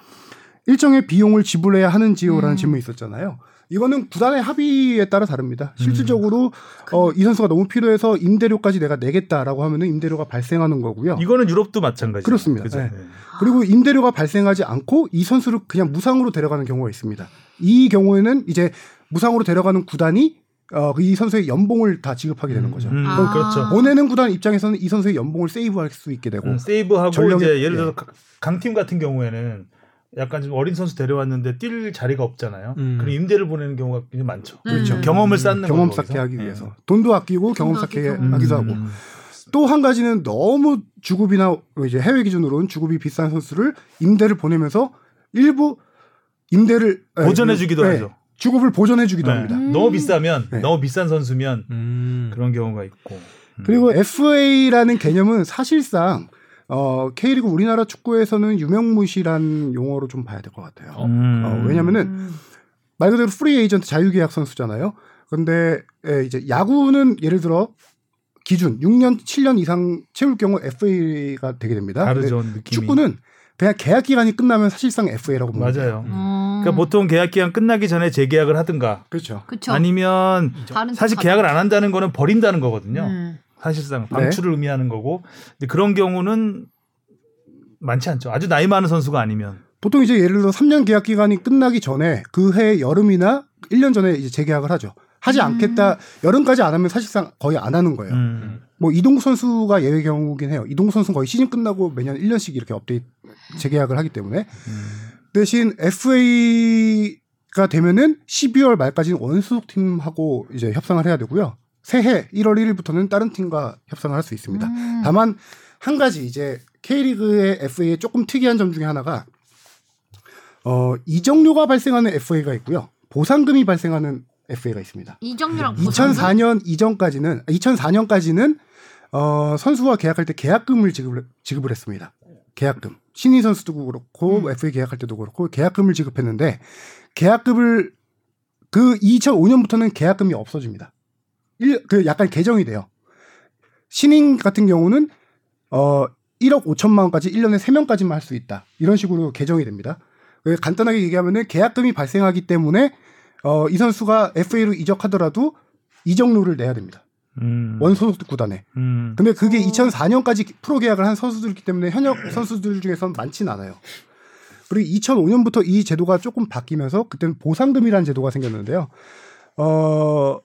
일정의 비용을 지불해야 하는지요라는 음. 질문이 있었잖아요. 이거는 구단의 합의에 따라 다릅니다. 실질적으로 어, 이 선수가 너무 필요해서 임대료까지 내가 내겠다라고 하면은 임대료가 발생하는 거고요. 이거는 유럽도 마찬가지. 그렇습니다. 네. 네. 그리고 임대료가 발생하지 않고 이 선수를 그냥 무상으로 데려가는 경우가 있습니다. 이 경우에는 이제 무상으로 데려가는 구단이 어, 이 선수의 연봉을 다 지급하게 되는 거죠. 음, 아. 그렇죠. 보내는 구단 입장에서는 이 선수의 연봉을 세이브할 수 있게 되고 음, 세이브하고 전력에- 이제 예를 예. 들어서 가- 강팀 같은 경우에는 약간 좀 어린 선수 데려왔는데 뛸 자리가 없잖아요. 음. 그럼 임대를 보내는 경우가 굉장히 많죠. 그렇죠. 경험을 쌓는 경험 쌓게. 하기 예. 위해서 돈도 아끼고 경험 쌓게. 하기도 하고 음. 또한 가지는 너무 주급이나 이제 해외 기준으로는 주급이 비싼 선수를 임대를 보내면서 일부 임대를 예, 보전해 주기도 예, 하죠. 주급을 보전해 주기도 네. 합니다. 너무 비싸면 네. 너무 비싼 선수면 음. 그런 경우가 있고. 음. 그리고 FA라는 개념은 사실상 어, K리그 우리나라 축구에서는 유명무실한 용어로 좀 봐야 될 것 같아요. 음. 어, 왜냐면은 음. 말 그대로 프리 에이전트 자유계약 선수잖아요. 근데 예, 이제 야구는 예를 들어 기준 6년, 7년 이상 채울 경우 FA가 되게 됩니다. 다르죠. 축구는 그냥 계약 기간이 끝나면 사실상 FA라고 보면. 맞아요. 음. 그러니까 보통 계약 기간 끝나기 전에 재계약을 하든가 그렇죠. 그쵸. 아니면 사실 쪽 계약을 안 한다는 거는 버린다는 거거든요. 음. 사실상 네. 방출을 의미하는 거고 근데 그런 경우는 많지 않죠. 아주 나이 많은 선수가 아니면 보통 이제 예를 들어 3년 계약 기간이 끝나기 전에 그 해 여름이나 1년 전에 이제 재계약을 하죠. 하지 음. 않겠다. 여름까지 안 하면 사실상 거의 안 하는 거예요. 음. 뭐 이동국 선수가 예외 경우긴 해요. 이동국 선수는 거의 시즌 끝나고 매년 1년씩 이렇게 업데이트 재계약을 하기 때문에 대신 FA가 되면은 12월 말까지는 원소속 팀하고 이제 협상을 해야 되고요. 새해 1월 1일부터는 다른 팀과 협상을 할 수 있습니다. 음. 다만 한 가지 이제 K리그의 FA의 조금 특이한 점 중에 하나가 어 이적료가 발생하는 FA가 있고요. 보상금이 발생하는 FA가 있습니다. 이정료랑 2004년 이전까지는 2004년까지는 어, 선수와 계약할 때 계약금을 지급을, 지급을 했습니다. 계약금. 신인 선수도 그렇고 음. FA 계약할 때도 그렇고 계약금을 지급했는데 계약금을 그 2005년부터는 계약금이 없어집니다. 일, 그 약간 개정이 돼요. 신인 같은 경우는 어 1억 5천만 원까지 1년에 3명까지만 할 수 있다. 이런 식으로 개정이 됩니다. 그 간단하게 얘기하면은 계약금이 발생하기 때문에 어, 이 선수가 FA로 이적하더라도 이적료를 내야 됩니다. 음. 원소속 구단에. 음. 근데 그게 2004년까지 프로 계약을 한 선수들이기 때문에 현역 선수들 중에서는 많지는 않아요. 그리고 2005년부터 이 제도가 조금 바뀌면서 그때는 보상금이라는 제도가 생겼는데요. 어,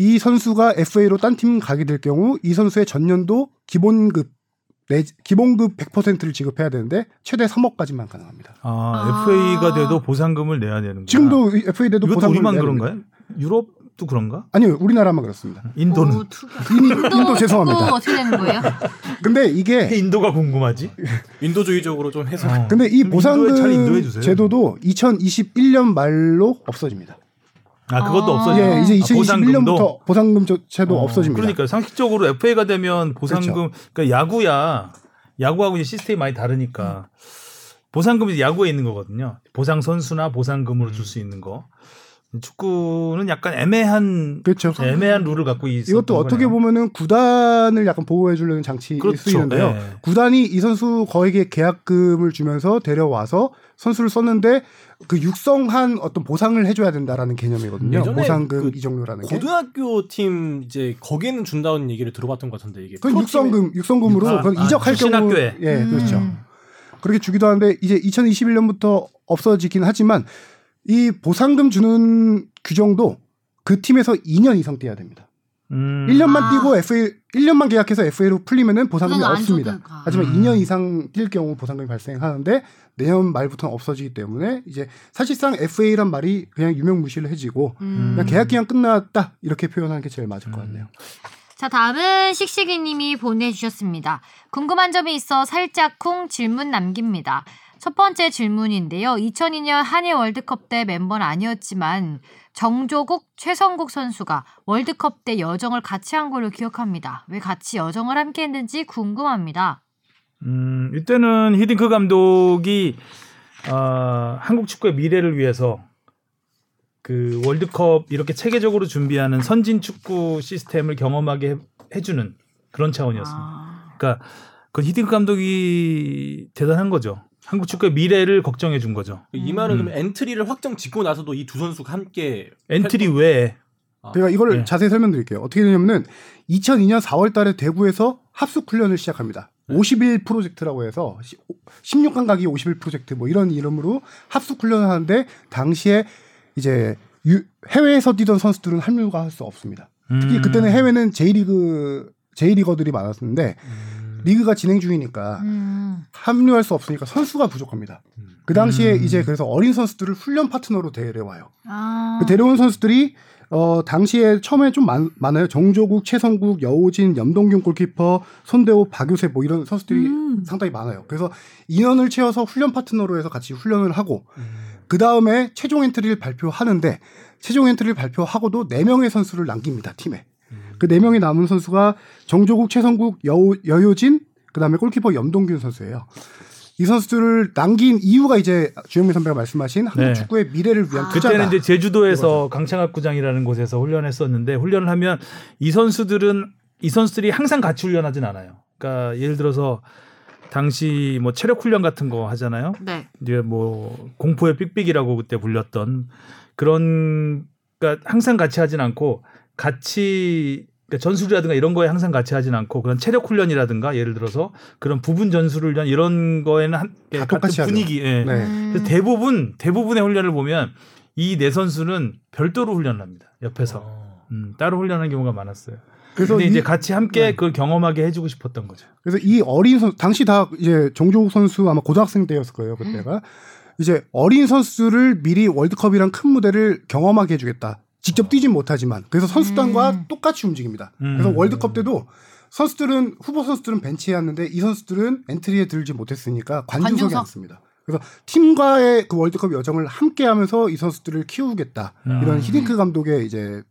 이 선수가 FA로 딴 팀 가게 될 경우 이 선수의 전년도 기본급 내, 기본급 100%를 지급해야 되는데 최대 3억까지만 가능합니다. 아, 아. FA가 돼도 보상금을 내야 되는 거야. 지금도 이 FA 돼도 보상금을 우리만 내야 그런가요? 됩니다. 유럽도 그런가? 아니요, 우리나라만 그렇습니다. 인도는 오, 특이하다. 인도, 인도 죄송합니다. 또 어떻게 되는 거예요? [LAUGHS] 근데 왜 이게 인도가 궁금하지? [LAUGHS] 인도주의적으로 좀 해석. 어. 근데 이 보상금 주세요. 제도도 2021년 말로 없어집니다. 아 그것도 아. 없어져. 예, 이제 아, 보상금도? 2021년부터 보상금 저- 제도 어, 없어집니다. 그러니까 상식적으로 FA가 되면 보상금 그렇죠. 그러니까 야구야 야구하고 이제 시스템이 많이 다르니까 보상금이 야구에 있는 거거든요. 보상 선수나 보상금으로 줄 수 있는 거. 축구는 약간 애매한 그렇죠. 애매한 룰을 갖고 있었던 이것도 어떻게 거네요. 보면은 구단을 약간 보호해 주려는 장치일 그렇죠. 수 있는데요. 네. 구단이 이 선수 거에게 계약금을 주면서 데려와서 선수를 썼는데 그 육성한 어떤 보상을 해줘야 된다라는 개념이거든요. 예전에 보상금 그 이적료라는 게. 고등학교 팀 이제 거기에는 준다는 얘기를 들어봤던 것 같은데 이게 그건 육성금, 육성금으로 아, 그건 아, 이적할 출신 경우 학교에. 예, 음. 그렇죠. 그렇게 주기도 하는데 이제 2021년부터 없어지긴 하지만 이 보상금 주는 규정도 그 팀에서 2년 이상 뛰어야 됩니다. 음. 1년만 아. 뛰고 FA 1년만 계약해서 FA로 풀리면은 보상금이 없습니다. 하지만 음. 2년 이상 뛸 경우 보상금이 발생하는데 내년 말부터는 없어지기 때문에 이제 사실상 FA란 말이 그냥 유명무실해지고 음. 그냥 계약 기간 끝났다 이렇게 표현하는 게 제일 맞을 것 같네요. 자, 다음은 식식이님이 보내주셨습니다. 궁금한 점이 있어 살짝 쿵 질문 남깁니다. 첫 번째 질문인데요. 2002년 한일 월드컵 때 멤버는 아니었지만 정조국, 최성국 선수가 월드컵 때 여정을 같이 한 걸로 기억합니다. 왜 같이 여정을 함께 했는지 궁금합니다. 음, 이때는 히딩크 감독이 어, 한국 축구의 미래를 위해서 그 월드컵 이렇게 체계적으로 준비하는 선진 축구 시스템을 경험하게 해, 해주는 그런 차원이었습니다. 아, 그러니까 그 히딩크 감독이 대단한 거죠. 한국 축구의 미래를 걱정해 준 거죠. 이 말은 음. 그러면 엔트리를 확정 짓고 나서도 이 두 선수가 함께 엔트리 활동- 외에 제가 이걸 네. 자세히 설명드릴게요. 어떻게 되냐면은 2002년 4월 달에 대구에서 합숙 훈련을 시작합니다. 50일 프로젝트라고 해서 16강 가기 50일 프로젝트 뭐 이런 이름으로 합숙 훈련을 하는데 당시에 이제 유- 해외에서 뛰던 선수들은 합류가 할 수 없습니다. 특히 음. 그때는 해외는 J리그 J리거들이 많았는데 리그가 진행 중이니까 음. 합류할 수 없으니까 선수가 부족합니다. 그 당시에 이제 그래서 어린 선수들을 훈련 파트너로 데려와요. 아. 그 데려온 선수들이 어 당시에 처음에 좀 많, 많아요. 정조국, 최성국, 여우진, 염동균 골키퍼, 손대호, 박유세 뭐 이런 선수들이 음. 상당히 많아요. 그래서 인원을 채워서 훈련 파트너로 해서 같이 훈련을 하고 그 다음에 최종 엔트리를 발표하는데 최종 엔트리를 발표하고도 4 명의 선수를 남깁니다 팀에. 그 4명이 남은 선수가 정조국, 최성국, 여, 여효진, 그 다음에 골키퍼 염동균 선수예요. 이 선수들을 남긴 이유가 이제 주영민 선배가 말씀하신 한국 네. 축구의 미래를 위한 아. 투자다. 그때는 이제 제주도에서 강창학 구장이라는 곳에서 훈련했었는데 훈련을 하면 이 선수들은 이 선수들이 항상 같이 훈련하진 않아요. 그러니까 예를 들어서 당시 뭐 체력 훈련 같은 거 하잖아요. 네. 이제 뭐 공포의 삑삑이라고 그때 불렸던 그런 그러니까 항상 같이 하진 않고 같이 그러니까 전술이라든가 이런 거에 항상 같이 하진 않고 그런 체력 훈련이라든가 예를 들어서 그런 부분 전술 훈련 이런 거에는 한다 같은 똑같이. 분위기 예. 네. 음. 그래서 대부분 대부분의 훈련을 보면 이 네 선수는 별도로 훈련을 합니다. 옆에서 음, 따로 훈련하는 경우가 많았어요. 그래서 근데 이- 이제 같이 함께 네. 그걸 경험하게 해주고 싶었던 거죠. 그래서 이 어린 선 당시 다 이제 정조국 선수 아마 고등학생 때였을 거예요 그때가 이제 어린 선수를 미리 월드컵이란 큰 무대를 경험하게 해주겠다. 직접 뛰진 못하지만 그래서 선수단과 음. 똑같이 움직입니다. 음. 그래서 월드컵 때도 선수들은 후보 선수들은 벤치에 앉는데 이 선수들은 엔트리에 들지 못했으니까 관중석에 관중석? 앉습니다. 그래서 팀과의 그 월드컵 여정을 함께하면서 이 선수들을 키우겠다 음. 이런 히딩크 감독의 이제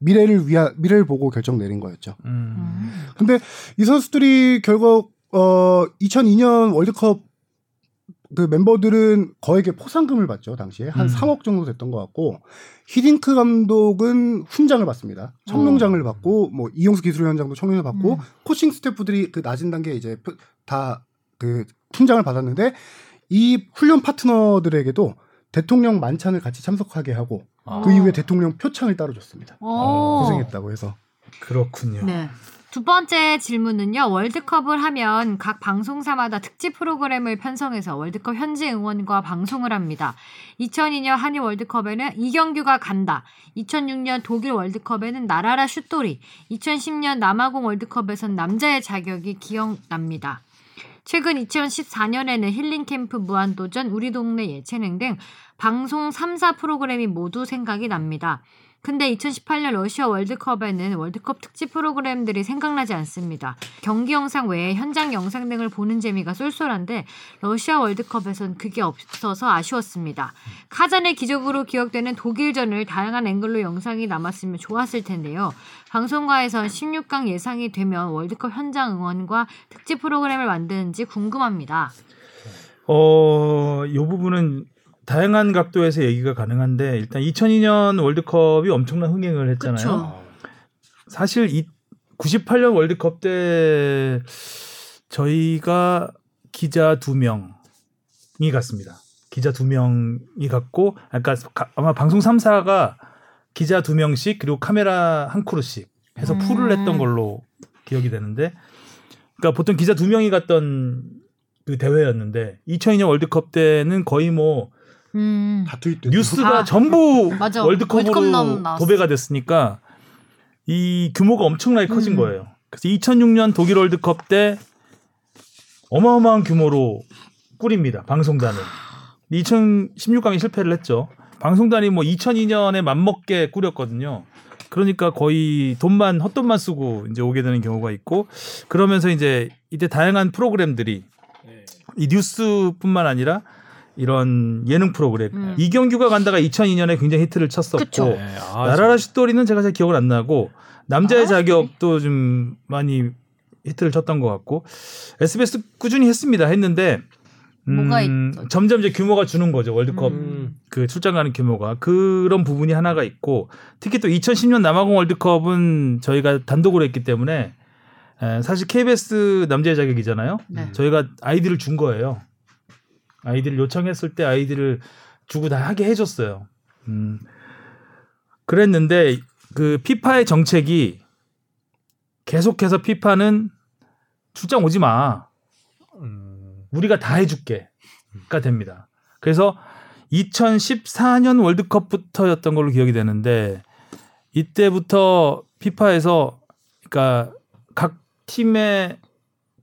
미래를 위한 미래를 보고 결정 내린 거였죠. 음. 음. 근데 이 선수들이 결국 어 2002년 월드컵 그 멤버들은 거액의 포상금을 받죠 당시에 한 음. 3억 정도 됐던 것 같고 히딩크 감독은 훈장을 받습니다 청룡장을 받고 뭐 이용수 기술위원장도 청룡을 받고 음. 코칭 스태프들이 그 낮은 단계 이제 다 그 훈장을 받았는데 이 훈련 파트너들에게도 대통령 만찬을 같이 참석하게 하고 아. 그 이후에 대통령 표창을 따로 줬습니다 오. 고생했다고 해서 그렇군요. 네. 두 번째 질문은요. 월드컵을 하면 각 방송사마다 특집 프로그램을 편성해서 월드컵 현지 응원과 방송을 합니다. 2002년 한일 월드컵에는 이경규가 간다. 2006년 독일 월드컵에는 나라라 슛돌이. 2010년 남아공 월드컵에선 남자의 자격이 기억납니다. 최근 2014년에는 힐링캠프 무한도전 우리 동네 예체능 등 방송 3사 프로그램이 모두 생각이 납니다. 근데 2018년 러시아 월드컵에는 월드컵 특집 프로그램들이 생각나지 않습니다. 경기 영상 외에 현장 영상 등을 보는 재미가 쏠쏠한데 러시아 월드컵에선 그게 없어서 아쉬웠습니다. 카잔의 기적으로 기억되는 독일전을 다양한 앵글로 영상이 남았으면 좋았을 텐데요. 방송가에선 16강 예상이 되면 월드컵 현장 응원과 특집 프로그램을 만드는지 궁금합니다. 어, 이 부분은 다양한 각도에서 얘기가 가능한데 일단 2002년 월드컵이 엄청난 흥행을 했잖아요. 그쵸. 사실 이 98년 월드컵 때 저희가 기자 두 명이 갔습니다. 기자 두 명이 갔고 아까 가- 아마 방송 3사가 기자 두 명씩 그리고 카메라 한 크루씩 해서 음. 풀을 했던 걸로 기억이 되는데 그러니까 보통 기자 두 명이 갔던 그 대회였는데 2002년 월드컵 때는 거의 뭐 음. 다 트윗 뉴스가 아, 전부 맞아. 월드컵으로. 도배가 됐으니까 이 규모가 엄청나게 커진 음. 거예요. 그래서 2006년 독일 월드컵 때 어마어마한 규모로 꾸립니다. 방송단을. 2016강에 실패를 했죠. 방송단이 뭐 2002년에 맘먹게 꾸렸거든요. 그러니까 거의 돈만 헛돈만 쓰고 이제 오게 되는 경우가 있고 그러면서 이제 이때 다양한 프로그램들이 이 뉴스뿐만 아니라 이런 예능 프로그램 음. 이경규가 간다가 2002년에 굉장히 히트를 쳤었고. 네, 아, 나라라 슛돌이는 제가 잘 기억은 안 나고 남자의 아, 자격도 좀 많이 히트를 쳤던 것 같고 SBS 꾸준히 했습니다. 했는데 뭐가 음? 점점 이제 규모가 주는 거죠 월드컵 음. 그 출장 가는 규모가 그런 부분이 하나가 있고 특히 또 2010년 남아공 월드컵은 저희가 단독으로 했기 때문에 에, 사실 KBS 남자의 자격이잖아요. 네. 저희가 AD를 준 거예요. AD를 요청했을 때 AD를 주고 다 하게 해줬어요. 음. 그랬는데 그 피파의 정책이 계속해서 피파는 출장 오지 마. 우리가 다 해줄게가 됩니다. 그래서 2014년 월드컵부터였던 걸로 기억이 되는데 이때부터 피파에서 그러니까 각 팀의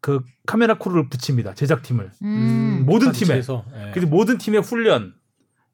그 카메라 크루를 붙입니다. 제작팀을 음. 모든 팀에 예. 그리고 모든 팀의 훈련,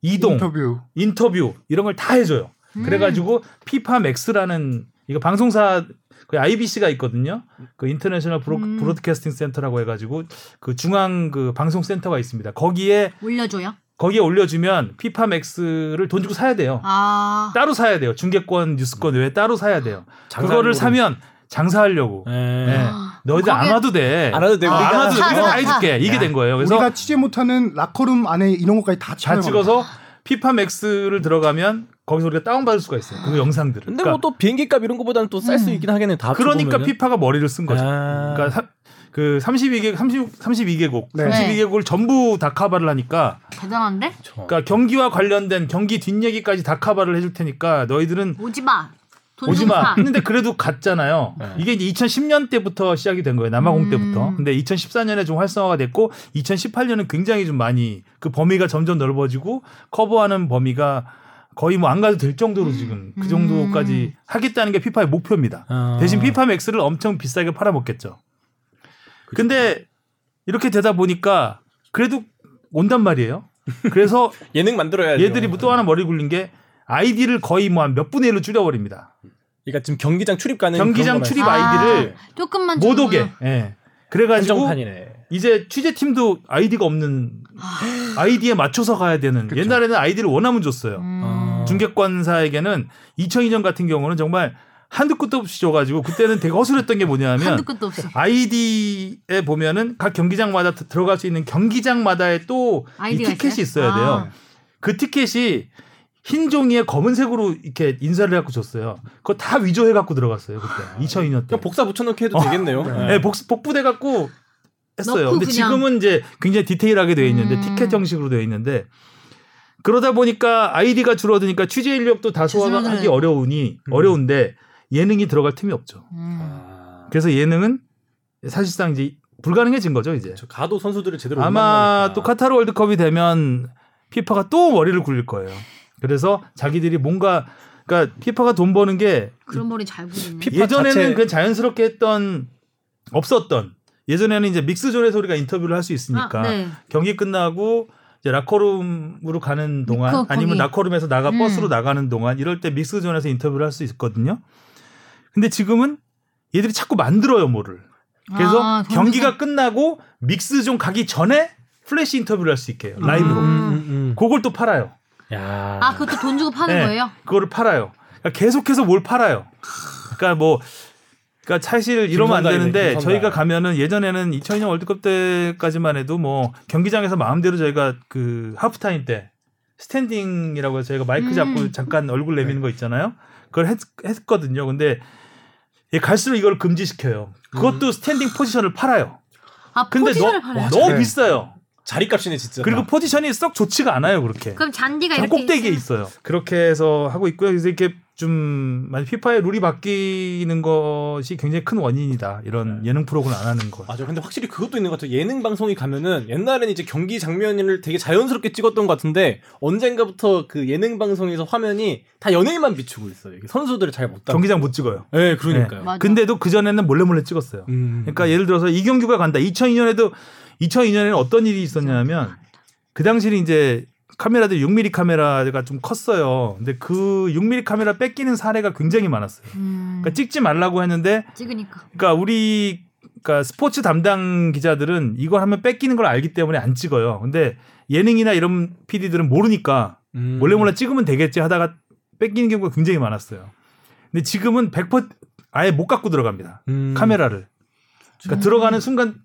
이동, 인터뷰. 인터뷰 이런 걸 다 해줘요. 음. 그래가지고 피파 MAX라는 이거 방송사 그 IBC가 있거든요. 그 인터내셔널 broad, 음. broadcasting 센터라고 해가지고 그 중앙 그 방송 센터가 있습니다. 거기에 올려줘요? 거기에 올려주면 피파 MAX를 돈 주고 사야 돼요. 아. 따로 사야 돼요. 중계권, 뉴스권 외에 따로 사야 돼요. 그거를 사면 장사하려고. 예. 네. 너희들 안 와도 돼. 안 와도 돼. 어, 우리가 안 와도 돼. 사, 우리가 사, 다 해줄게. 이게 된 거예요. 그래서 우리가 취재 못하는 라커룸 안에 이런 것까지 다잘 촬영합니다. 찍어서 피파 MAX를 들어가면 거기서 우리가 다운 받을 수가 있어요. 그 영상들을. 근데 뭐또 비행기 값 이런 거보다는 또 쌀수 음. 있긴 하겠네. 다 그러니까 합쳐보면은. 피파가 머리를 쓴 거죠. 아. 그러니까 사- 그 32개 30 32개국 네. 32개국을 전부 다 커버를 하니까 대단한데? 그러니까 경기와 관련된 경기 뒷얘기까지 다 커버를 해줄 테니까 너희들은 오지 마. 돈 오지 좀 마. 사. 했는데 그래도 갔잖아요. 네. 이게 이제 2010년 때부터 시작이 된 거예요. 남아공 음. 때부터. 근데 2014년에 좀 활성화가 됐고 2018년은 굉장히 좀 많이 그 범위가 점점 넓어지고 커버하는 범위가 거의 뭐 안 가도 될 정도로 지금 그 정도까지 하겠다는 게 피파의 목표입니다. 아. 대신 피파 MAX를 엄청 비싸게 팔아먹겠죠. 근데 이렇게 되다 보니까 그래도 온단 말이에요. 그래서 [LAUGHS] 예능 만들어야죠. 얘들이 뭐또 하나 머리 굴린 게 AD를 거의 뭐 한 몇 분의 1로 줄여버립니다. 그러니까 지금 경기장 출입 가능 경기장 출입 아. 아이디를 조금만 못. 오게. 예. 그래가지고 한정판이네. 이제 취재팀도 AD가 없는 AD에 맞춰서 가야 되는 옛날에는 AD를 원하면 줬어요. 음. 아. 중계권사에게는 2002년 같은 경우는 정말 한두 끝도 없이 줘가지고 그때는 되게 허술했던 게 뭐냐면. 아이디에 보면은 각 경기장마다 드- 들어갈 수 있는 경기장마다의 또 이 티켓이 있어요? 있어야 돼요. 아. 그 티켓이 흰 종이에 검은색으로 이렇게 인쇄를 해갖고 줬어요. 그거 다 위조해갖고 들어갔어요 그때 2002년 때. 그냥 복사 붙여넣기 해도 어. 되겠네요. 네, 복, 복부돼갖고 했어요. 근데 그냥. 지금은 이제 굉장히 디테일하게 되어 있는데 음. 티켓 형식으로 되어 있는데 그러다 보니까 아이디가 줄어드니까 취재 인력도 다 소화하기 줄어드네. 어려우니 음. 어려운데 예능이 들어갈 틈이 없죠. 음. 아. 그래서 예능은 사실상 이제 불가능해진 거죠 이제. 저 가도 선수들을 제대로 못 아마. 또 카타르 월드컵이 되면 피파가 또 머리를 굴릴 거예요. 그래서 자기들이 뭔가 그러니까 피파가 돈 버는 게 그런 머리 잘 부리네. 예전에는 자체- 그 자연스럽게 했던 없었던 예전에는 이제 믹스존에서 우리가 인터뷰를 할 수 있으니까 아, 네. 경기 끝나고 이제 라커룸으로 가는 동안 그, 아니면 거기. 라커룸에서 나가 음. 버스로 나가는 동안 이럴 때 믹스존에서 인터뷰를 할 수 있거든요. 근데 지금은 얘들이 자꾸 만들어요 뭐를. 그래서 아, 돈 경기가 끝나고 mixed zone 가기 전에 플래시 인터뷰를 할 수 있게 해요. 라이브로. 음. 음, 음. 그걸 또 팔아요. 야. 아, 그것도 돈 주고 파는 네, 거예요? 그거를 팔아요. 그러니까 계속해서 뭘 팔아요. 그러니까 뭐 그러니까 사실 이러면 안 되는데. 저희가 가면은 예전에는 2002년 월드컵 때까지만 해도 뭐 경기장에서 마음대로 저희가 그 하프타임 때 스탠딩이라고 해서 저희가 마이크 음. 잡고 잠깐 얼굴 내미는 거 있잖아요. 그걸 했, 했거든요. 근데 얘 갈수록 이걸 금지시켜요. 그것도 스탠딩 포지션을 팔아요. 아, 근데 포지션을 너, 팔아요? 너무 네. 비싸요. 자리값이네 진짜. 그리고 포지션이 썩 좋지가 않아요. 그렇게. 그럼 잔디가 저 이렇게 꼭대기에 있어요. 그렇게 해서 하고 있고요. 그래서 이렇게 좀 만약 피파의 룰이 바뀌는 것이 굉장히 큰 원인이다. 이런 예능 프로그램 안 하는 것. 맞아. 근데 확실히 그것도 있는 것 같아요. 예능 방송이 가면은 옛날에는 이제 경기 장면을 되게 자연스럽게 찍었던 것 같은데 언젠가부터 그 예능 방송에서 화면이 다 연예인만 비추고 있어요. 선수들을 잘못 담고. 경기장 못 찍어요. 네, 그러니까요. 맞아. 근데도 그 전에는 몰래 몰래 찍었어요. 음. 그러니까 예를 들어서 이경규가 간다. 2002년에도 2002년에는 어떤 일이 있었냐면 그 당시는 이제 카메라들이 6mm 카메라가 좀 컸어요. 근데 그 6mm 카메라 뺏기는 사례가 굉장히 많았어요. 음, 그러니까 찍지 말라고 했는데 찍으니까. 그러니까 우리 그러니까 스포츠 담당 기자들은 이걸 하면 뺏기는 걸 알기 때문에 안 찍어요. 근데 예능이나 이런 PD들은 모르니까 음. 몰래 몰래 찍으면 되겠지 하다가 뺏기는 경우가 굉장히 많았어요. 근데 지금은 100% 아예 못 갖고 들어갑니다. 음. 카메라를. 그러니까 들어가는 순간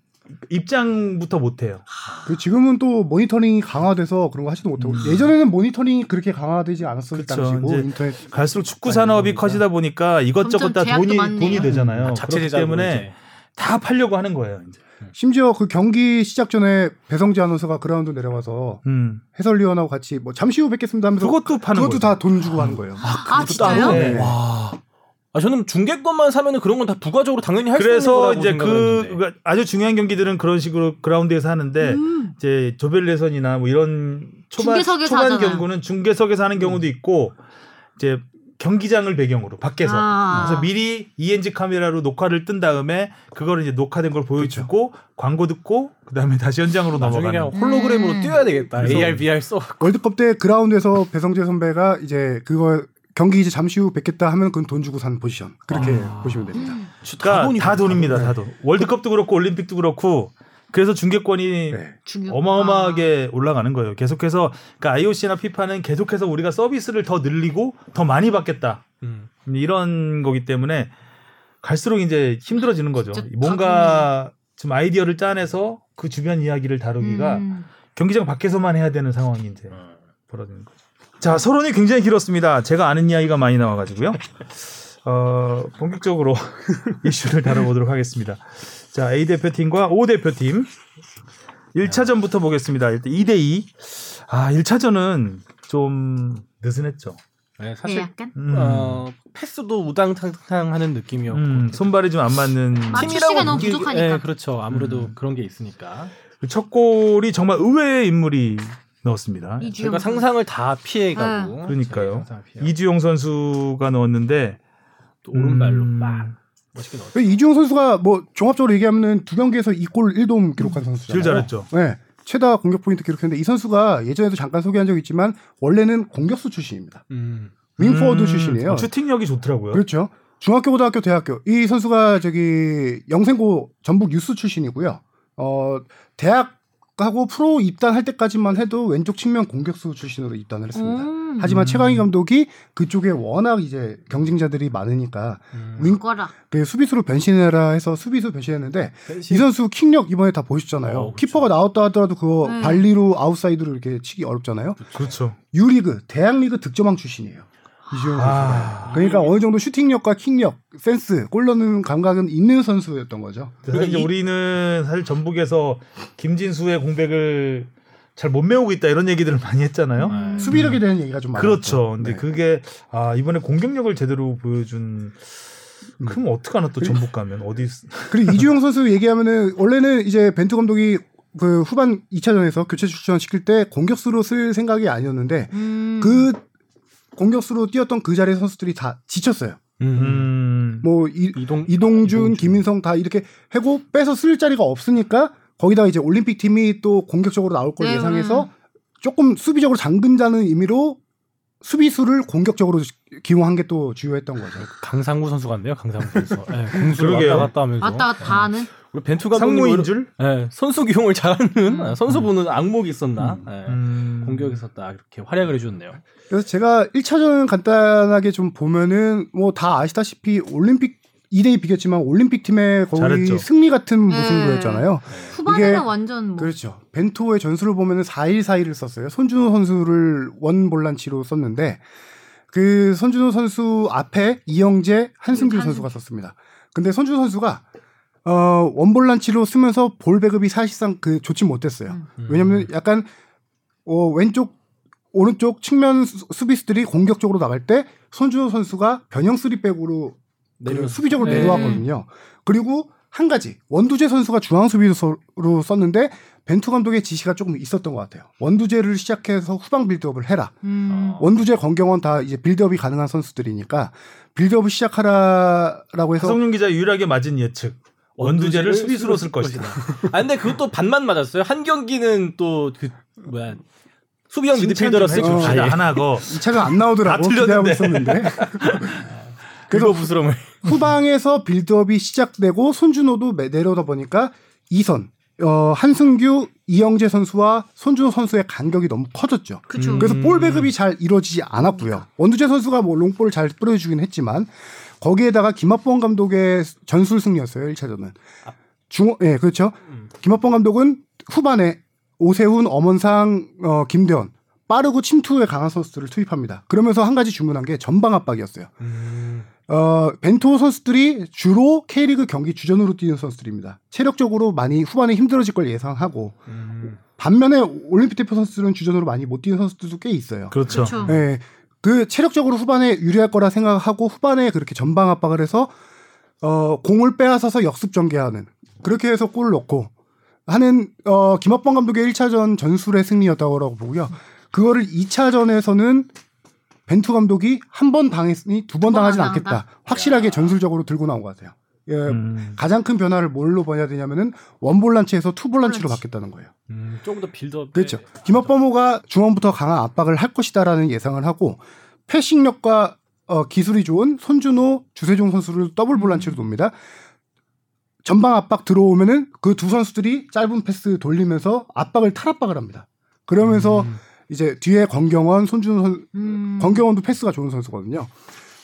입장부터 못 해요. 그 지금은 또 모니터링이 강화돼서 그런 거 하지도 못하고 예전에는 모니터링이 그렇게 강화되지 않았을 그쵸. 당시고 인터넷 갈수록 축구 산업이 커지다 보니까 이것저것 다 돈이 많네요. 돈이 되잖아요. 아, 자체 그렇기 때문에 이제. 다 팔려고 하는 거예요. 이제. 심지어 그 경기 시작 전에 배성재 아나운서가 그라운드 내려와서 음. 해설위원하고 같이 뭐 잠시 후 뵙겠습니다 하면서 그것도 파는 그것도. 다 돈 주고 하는 거예요. 아, 진짜요? 네. 와. 아 저는 중계권만 사면은 그런 건 다 부가적으로 당연히 할 수 있는 그래서 거라고 이제 생각을 그 했는데. 그러니까 아주 중요한 경기들은 그런 식으로 그라운드에서 하는데 음. 이제 조별예선이나 뭐 이런 초반 중계석에서 초반 하잖아요. 경구는 중계석에서 하는 경우도 있고 이제 경기장을 배경으로 밖에서 아. 그래서 미리 ENG 카메라로 녹화를 뜬 다음에 그거를 이제 녹화된 걸 보여주고 광고 듣고 그다음에 다시 현장으로 넘어가는 홀로그램으로 음. 뛰어야 되겠다. 그래서- AR, VR 써. 월드컵 때 그라운드에서 배성재 선배가 이제 그거 경기 이제 잠시 후 뵙겠다 하면 그건 돈 주고 산 포지션 그렇게 보시면 됩니다. 그러니까 다 돈입니다. 다 돈. 월드컵도 그렇고 올림픽도 그렇고 그래서 중계권이 네. 어마어마하게 올라가는 거예요. 계속해서 그러니까 IOC나 피파는 계속해서 우리가 서비스를 더 늘리고 더 많이 받겠다. 음. 이런 거기 때문에 갈수록 이제 힘들어지는 거죠. 뭔가 좀 아이디어를 짜내서 그 주변 이야기를 다루기가 음. 경기장 밖에서만 해야 되는 상황이 이제 벌어지는 거죠. 자, 서론이 굉장히 길었습니다. 제가 아는 이야기가 많이 나와가지고요. 어, 본격적으로 [LAUGHS] 이슈를 다뤄보도록 하겠습니다. 자, A 대표팀과 O 대표팀 1차전부터 보겠습니다. 일단 2대2. 아, 1차전은 좀 느슨했죠. 네, 네, 사실 약간 음. 어, 패스도 우당탕탕 하는 느낌이었고 음, 손발이 좀 안 맞는 시간 너무 부족하니까. 네, 그렇죠. 아무래도 음. 그런 게 있으니까. 첫 골이 정말 의외의 인물이 넣었습니다. 저희가 상상을 다 피해가고. 그러니까요. 상상을 피해가고. 이주용 선수가 넣었는데 또 오른발로 음. 빡 멋있게 넣었죠. 이주영 선수가 뭐 종합적으로 얘기하면은 두 경기에서 2골 1도움 기록한 선수잖아요. 질 잘했죠. 네. 최다 공격 포인트 기록했는데 이 선수가 예전에도 잠깐 소개한 적 있지만 원래는 공격수 출신입니다. 음. 윙포워드 음, 출신이에요. 슈팅력이 좋더라고요. 그렇죠. 중학교, 고등학교, 대학교. 이 선수가 저기 영생고 전북 유스 출신이고요. 어, 대학 하고 프로 입단할 때까지만 해도 왼쪽 측면 공격수 출신으로 입단을 했습니다. 음. 하지만 최강희 감독이 그쪽에 워낙 이제 경쟁자들이 많으니까 음. 윙. 그 수비수로 변신해라 해서 수비수 변신했는데 펜싱. 이 선수 킥력 이번에 다 보셨잖아요. 어, 그렇죠. 키퍼가 나왔다 하더라도 그거 네. 발리로 아웃사이드로 이렇게 치기 어렵잖아요. 그렇죠. U리그 대학리그 득점왕 출신이에요. 이주영 선수가. 아, 그러니까 어느 정도 슈팅력과 킥력, 센스, 골 넣는 감각은 있는 선수였던 거죠. 그래서 이제 우리는 사실 전북에서 김진수의 공백을 잘 못 메우고 있다 이런 얘기들을 많이 했잖아요. 음. 수비력에 대한 얘기가 좀 많았죠. 그렇죠. 근데 네. 그게 아 이번에 공격력을 제대로 보여준 음. 그럼 어떡하나 또 전북 가면 어디 쓰- [LAUGHS] 그리고 이주영 선수 얘기하면은 원래는 이제 벤투 감독이 그 후반 2차전에서 교체 출전 시킬 때 공격수로 쓸 생각이 아니었는데 음. 그 공격수로 뛰었던 그 자리의 선수들이 다 지쳤어요. 음. 음, 뭐 이, 이동 이동준, 김인성 다 이렇게 하고 빼서 쓸 자리가 없으니까 거기다 이제 올림픽 팀이 또 공격적으로 나올 걸 네, 예상해서 조금 수비적으로 잠근다는 의미로 수비수를 공격적으로 기용한 게 또 주요했던 거죠. 강상구 선수 같네요. 강상구 선수. [LAUGHS] 네, 공수를. 왔다 갔다 하면서. 왔다 갔다 하는. 우리 벤투 감독님 상무인 줄? 네, 선수 기용을 잘하는 음. 선수 보는 악목이 있었나? 네, 음. 공격에서 딱 이렇게 활약을 해줬네요. 그래서 제가 1차전 간단하게 좀 보면은 뭐 다 아시다시피 올림픽 2대2 비겼지만 올림픽 팀의 거의 잘했죠. 승리 같은 네. 모습을 보였잖아요. 후반에는 이게- 완전 뭐. 그렇죠. 벤토의 전술을 보면은 4-1-4-1을 썼어요. 손준호 선수를 원 볼란치로 썼는데 그 손준호 선수 앞에 이영재, 한승규 한승- 선수가 썼습니다. 근데 손준호 선수가 어, 원 볼란치로 쓰면서 볼 배급이 사실상 그 좋지 못했어요. 음. 왜냐면 약간 어, 왼쪽 오른쪽 측면 수- 수비수들이 공격적으로 나갈 때 손준호 선수가 변형 3백으로 내려- 수비적으로 네. 내려왔거든요. 그리고 한 가지 원두재 선수가 중앙 수비수로 썼는데 벤투 감독의 지시가 조금 있었던 것 같아요. 원두재를 시작해서 후방 빌드업을 해라. 음. 원두재, 건경원 다 이제 빌드업이 가능한 선수들이니까 빌드업을 시작하라라고 해서 하성룡 기자 유일하게 맞은 예측. 원두재를 수비수로 쓸 것이다. 아 근데 그것도 반만 맞았어요. 한 경기는 또 그 뭐야 수비형 미드필더로 좀 쓰고 해줍시다. 아예 하나고 2차가 안 나오더라고 다 기대하고 틀렸는데. 있었는데 [LAUGHS] 그거 부스럼을 후방에서 빌드업이 시작되고 손준호도 매- 내려오다 보니까 이선 어, 한승규, 이영재 선수와 손준호 선수의 간격이 너무 커졌죠. 그쵸. 음. 그래서 볼 배급이 잘 이루어지지 않았고요. 원두재 선수가 뭐 롱볼을 잘 뿌려주긴 했지만 거기에다가 김학범 감독의 전술 승리였어요. 1차전은. 중, 예, 그렇죠. 김학범 감독은 후반에 오세훈, 엄원상, 어, 김대원 빠르고 침투에 강한 선수들을 투입합니다. 그러면서 한 가지 주문한 게 전방 압박이었어요. 어, 벤토 선수들이 주로 K리그 경기 주전으로 뛰는 선수들입니다. 체력적으로 많이 후반에 힘들어질 걸 예상하고 반면에 올림픽 대표 선수들은 주전으로 많이 못 뛰는 선수들도 꽤 있어요. 그렇죠. 그렇죠. 예. 그 체력적으로 후반에 유리할 거라 생각하고 후반에 그렇게 전방 압박을 해서 어 공을 빼앗아서 역습 전개하는 그렇게 해서 골을 넣고 하는 어 김학범 감독의 1차전 전술의 승리였다고 보고요. 그거를 2차전에서는 벤투 감독이 한 번 당했으니 두 번 당하진 안 않겠다. 확실하게 전술적으로 들고 나온 것 같아요. 예, 음. 가장 큰 변화를 뭘로 봐야 되냐면은 원볼란치에서 투볼란치로 투볼란치. 바뀌었다는 거예요. 음, 조금 더 빌드업. 그렇죠. 김학범호가 중원부터 강한 압박을 할 것이다라는 예상을 하고 passing력과 어, 기술이 좋은 손준호, 주세종 선수를 더블 볼란치로 놓습니다. 전방 압박 들어오면은 그 두 선수들이 짧은 패스 돌리면서 압박을 탈압박을 합니다. 그러면서 이제 뒤에 권경원, 손준호 선, 음. 권경원도 패스가 좋은 선수거든요.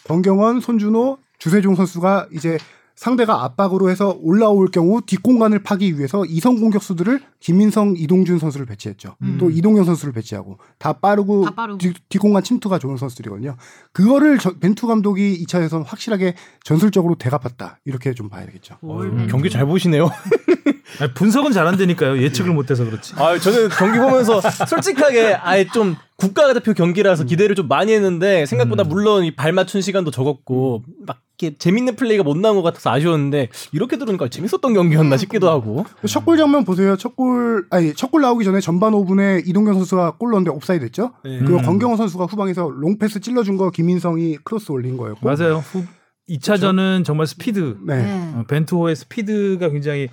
권경원, 손준호, 주세종 선수가 이제 상대가 압박으로 해서 올라올 경우 뒷공간을 파기 위해서 2선 공격수들을 김인성, 이동준 선수를 배치했죠. 음. 또 이동경 선수를 배치하고 다 빠르고, 다 빠르고. 뒷, 뒷공간 침투가 좋은 선수들이거든요. 그거를 저- 벤투 감독이 2차에서는 확실하게 전술적으로 되갚았다. 이렇게 좀 봐야 되겠죠. 뭘 음. 경기 잘 보시네요. [LAUGHS] 아니, 분석은 잘한다니까요. 예측을 못해서 그렇지. 아, 저는 경기 보면서 솔직하게 아예 좀 국가대표 경기라서 기대를 좀 많이 했는데 생각보다 물론 이 발 맞춘 시간도 적었고 막 이렇게 재밌는 플레이가 못 나온 것 같아서 아쉬웠는데 이렇게 들으니까 재밌었던 경기였나 싶기도 하고. 첫 골 장면 보세요. 첫 골, 아니, 첫 골 나오기 전에 전반 5분에 이동경 선수가 골 넣었는데 옵사이드 했죠? 네. 그리고 음. 권경원 선수가 후방에서 롱패스 찔러준 거 김인성이 크로스 올린 거였고. 맞아요. 후, 2차전은 정말 스피드. 네. 네. 어, 벤투호의 스피드가 굉장히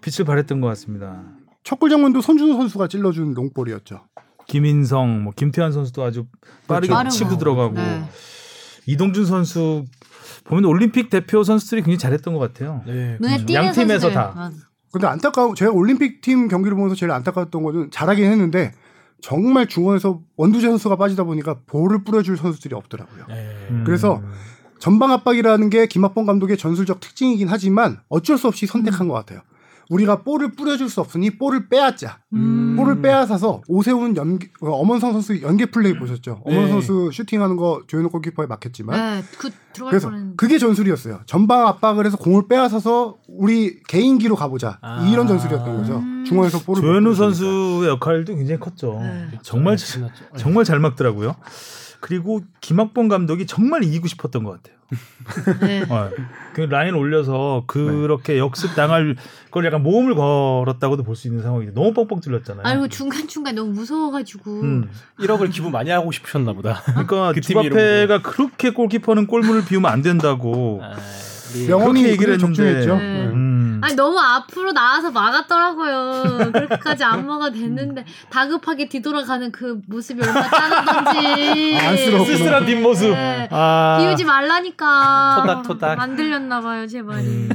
빛을 발했던 것 같습니다. 첫골 장면도 손준호 선수가 찔러준 롱볼이었죠. 김인성, 뭐 김태환 선수도 아주 빠르게 빠르고. 치고 들어가고 네. 이동준 선수 보면 올림픽 대표 선수들이 굉장히 잘했던 것 같아요. 네. 띄는 양 팀에서 선수들. 다. 맞아. 근데 안타까운, 제가 올림픽 팀 경기를 보면서 제일 안타까웠던 거는 잘하긴 했는데 정말 중원에서 원두재 선수가 빠지다 보니까 볼을 뿌려줄 선수들이 없더라고요. 네. 음. 그래서 전방 압박이라는 게 김학범 감독의 전술적 특징이긴 하지만 어쩔 수 없이 선택한 것 같아요. 우리가 볼을 뿌려줄 수 없으니 볼을 빼앗자. 음. 볼을 빼앗아서 오세훈 연계, 어, 엄원성 선수 연계 플레이 보셨죠? 엄원 네. 선수 슈팅하는 거 조현우 골키퍼에 막혔지만 네, 그 들어갈 그래서 뻔했는데. 그게 전술이었어요. 전방 압박을 해서 공을 빼앗아서 우리 개인기로 가보자. 아. 이런 전술이었던 거죠. 음. 중원에서 볼을 조현우. 선수의 역할도 굉장히 컸죠. 네. 정말 신났죠. 정말 잘 막더라고요. 그리고 김학범 감독이 정말 이기고 싶었던 것 같아요. [LAUGHS] 네. 어, 그 라인 올려서 그렇게 역습 당할 걸 약간 모험을 걸었다고도 볼 수 있는 상황이죠. 너무 뻥뻥 뚫렸잖아요. 아니고 중간 중간 너무 무서워가지고. 음. 1억을 기부 많이 하고 싶으셨나 보다. [LAUGHS] 그러니까 그팀 주바페가 그렇게 골키퍼는 골문을 비우면 안 된다고. 아, 명언이 얘기를 얘기를 적중했죠. 네. 음. 아니 너무 앞으로 나와서 막았더라고요. 그렇게까지 안 막아 됐는데 다급하게 뒤돌아가는 그 모습이 얼마나. 아, [LAUGHS] 안쓰럽구나. 쓸쓸한 뒷모습. 네. 아. 비우지 말라니까. 토닥토닥. 만들렸나 봐요, 제 말이. 음.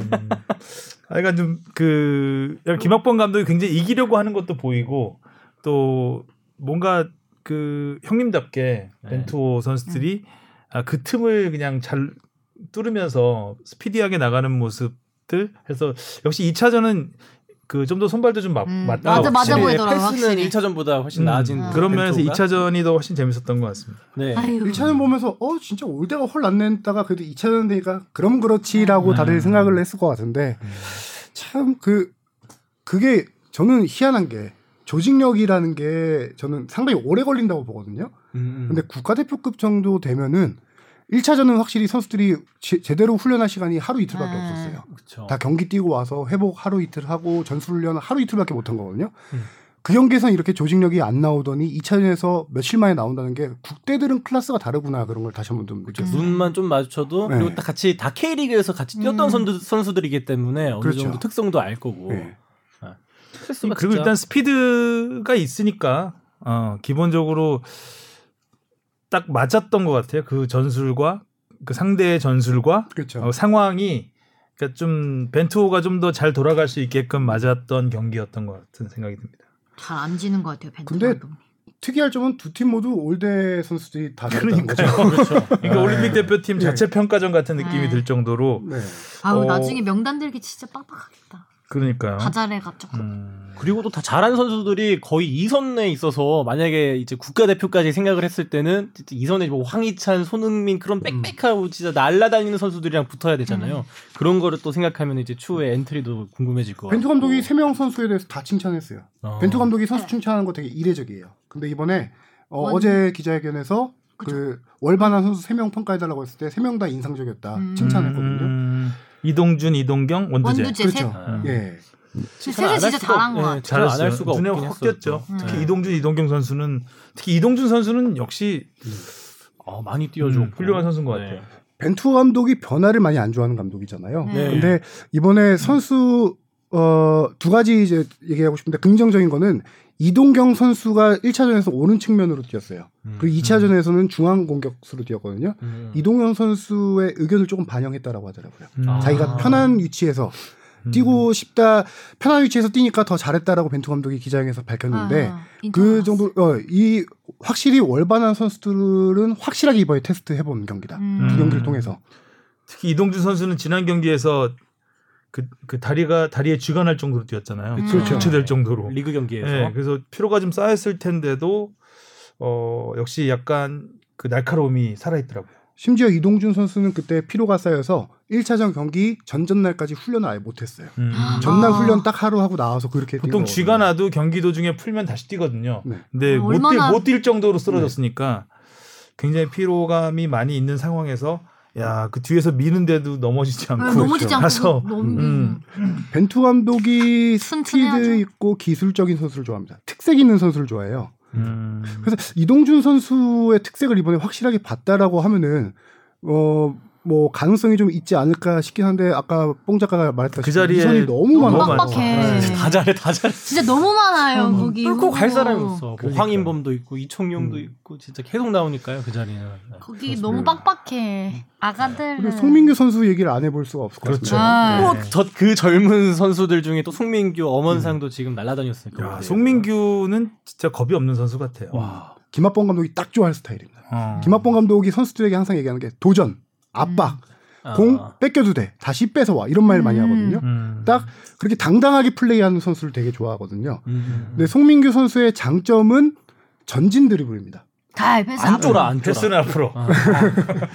그러니까 좀그 김학범 감독이 굉장히 이기려고 하는 것도 보이고 또 뭔가 그 형님답게 네. 벤투호 선수들이 아, 그 틈을 그냥 잘 뚫으면서 스피디하게 나가는 모습 들 해서 역시 2차전은 그 좀 더 손발도 좀 맞, 음, 맞다. 맞아, 맞아 확실히 보이더라고요, 패스는 확실히. 1차전보다 훨씬 음, 나아진 그런 면에서 벤투호가. 2차전이 더 훨씬 재밌었던 것 같습니다. 네. 아유. 1차전 보면서 어 진짜 올 때가 헐 낫냈다가 그래도 2차전 되니까 그럼 그렇지라고 음. 다들 생각을 했을 것 같은데 참 그 그게 저는 희한한 게 조직력이라는 게 저는 상당히 오래 걸린다고 보거든요. 음, 음. 근데 국가대표급 정도 되면은 1차전은 확실히 선수들이 제, 제대로 훈련할 시간이 하루 이틀밖에 음. 없었어요. 그쵸. 다 경기 뛰고 와서 회복 하루 이틀 하고 전술 훈련 하루 이틀밖에 못한 거거든요. 음. 그 경기에선 이렇게 조직력이 안 나오더니 2차전에서 며칠 만에 나온다는 게 국대들은 클래스가 다르구나 그런 걸 다시 한번 좀 느꼈어요. 눈만 좀 마주쳐도 네. 그리고 다 같이 다 K리그에서 같이 뛰었던 음. 선수, 선수들이기 때문에 어느 그렇죠. 정도 특성도 알 거고 네. 스트레스가 그리고 진짜- 일단 스피드가 있으니까 어, 기본적으로 딱 맞았던 것 같아요. 그 전술과 그 상대의 전술과 그렇죠. 어, 상황이 그러니까 좀 벤투호가 좀 더 잘 돌아갈 수 있게끔 맞았던 경기였던 것 같은 생각이 듭니다. 잘 안 지는 것 같아요. 벤투 근데 감독. 특이할 점은 두 팀 모두 올대 선수들이 다. 그러니까요. [LAUGHS] 그러니까 올림픽 대표팀 네. 자체 평가전 같은 느낌이 네. 들 정도로 네. 아우 어. 나중에 명단 들기 진짜 빡빡하겠다. 그러니까요. 다 잘해가지고. 음. 그리고 또 다 잘하는 선수들이 거의 2선에 있어서 만약에 이제 국가대표까지 생각을 했을 때는 진짜 2선에 뭐 황희찬, 손흥민 그런 빽빽하고 진짜 날라다니는 선수들이랑 붙어야 되잖아요. 그런 거를 또 생각하면 이제 추후에 엔트리도 궁금해질 것 같고. 벤투 감독이 세명 선수에 대해서 다 칭찬했어요. 어. 벤투 감독이 선수 네. 칭찬하는 거 되게 이례적이에요. 근데 이번에 어, 원- 어제 기자회견에서 그 월반한 선수 세명 평가해달라고 했을 때세명다 인상적이었다 음. 칭찬했거든요. 음, 이동준, 이동경, 원두재. 원두재 그렇죠. 셋. 음. 예. 셋이 진짜 잘한 것 같아. 잘할 네, 수가 눈에 없긴 확 띄었죠. 또. 특히 음. 이동준, 이동경 선수는 특히 이동준 선수는 역시 어, 많이 띄워주고 음, 훌륭한 선수인 것 같아요. 벤투 감독이 변화를 많이 안 좋아하는 감독이잖아요. 네. 근데 이번에 선수 어, 두 가지 이제 얘기하고 싶은데 긍정적인 거는 이동경 선수가 1차전에서 오른 측면으로 뛰었어요. 음. 그리고 2차전에서는 중앙 공격수로 뛰었거든요. 음. 이동경 선수의 의견을 조금 반영했다라고 하더라고요. 음. 아. 자기가 편한 위치에서 음. 뛰고 싶다, 편한 위치에서 뛰니까 더 잘했다라고 벤투 감독이 기자회견에서 밝혔는데 아, 그 인정받았어. 정도 어, 이 확실히 월반한 선수들은 확실하게 이번에 테스트 해본 경기다. 음. 두 경기를 통해서. 특히 이동준 선수는 지난 경기에서 그, 그 다리가 다리에 쥐가 날 정도로 뛰었잖아요. 그렇죠. 교체될 정도로. 리그 경기에서 네, 그래서 피로가 좀 쌓였을 텐데도 어, 역시 약간 그 날카로움이 살아있더라고요. 심지어 이동준 선수는 그때 피로가 쌓여서 1차전 경기 전전날까지 훈련을 아예 못했어요. 음. 전날 아. 훈련 딱 하루 하고 나와서 그렇게 보통 뛴 쥐가. 나도 경기 도중에 풀면 다시 뛰거든요. 네. 근데 아, 못, 뛸, 얼마나- 못뛸 정도로 쓰러졌으니까 굉장히 피로감이 많이 있는 상황에서 야 그 뒤에서 미는데도 넘어지지 않고 네, 넘어지지 않고 가서 너무 음. 벤투 감독이. 스피드 있고 기술적인 선수를 좋아합니다. 특색 있는 선수를 좋아해요. 음. 그래서 이동준 선수의 특색을 이번에 확실하게 봤다라고 하면은 어. 뭐 가능성이 좀 있지 않을까 싶긴 한데 아까 뽕 작가가 말했다시피 그 자리에 이선이 너무. 많아요. 빡빡해. 네. 다 잘해, 다 잘해. 진짜 너무 많아요 거기. 뚫고 갈. 사람이 없어. 뭐. 황인범도 있고 이청용도 음. 있고 진짜 계속 나오니까요 그 자리는. 거기 너무 빡빡해. 아가들. 그리고 송민규 선수 얘기를 안 해볼 수가 없을 것 그렇죠. 같습니다. 아. 네. 또저그 젊은 선수들 중에 또 송민규, 엄원상도 지금 날라다녔으니까. 야, 송민규는 진짜 겁이 없는 선수 같아요. 와. 김학범 감독이 딱 좋아할 스타일입니다. 어. 김학범 감독이 선수들에게 항상 얘기하는 게 도전, 압박, 아. 공 뺏겨도 돼, 다시 뺏어 와 이런 말 많이 음. 하거든요. 음. 딱 그렇게 당당하게 플레이하는 선수를 되게 좋아하거든요. 음. 근데 송민규 선수의 장점은 전진 드리블입니다. 다 패스 안 쫄아, 안. 패스는 앞으로. 아. [LAUGHS]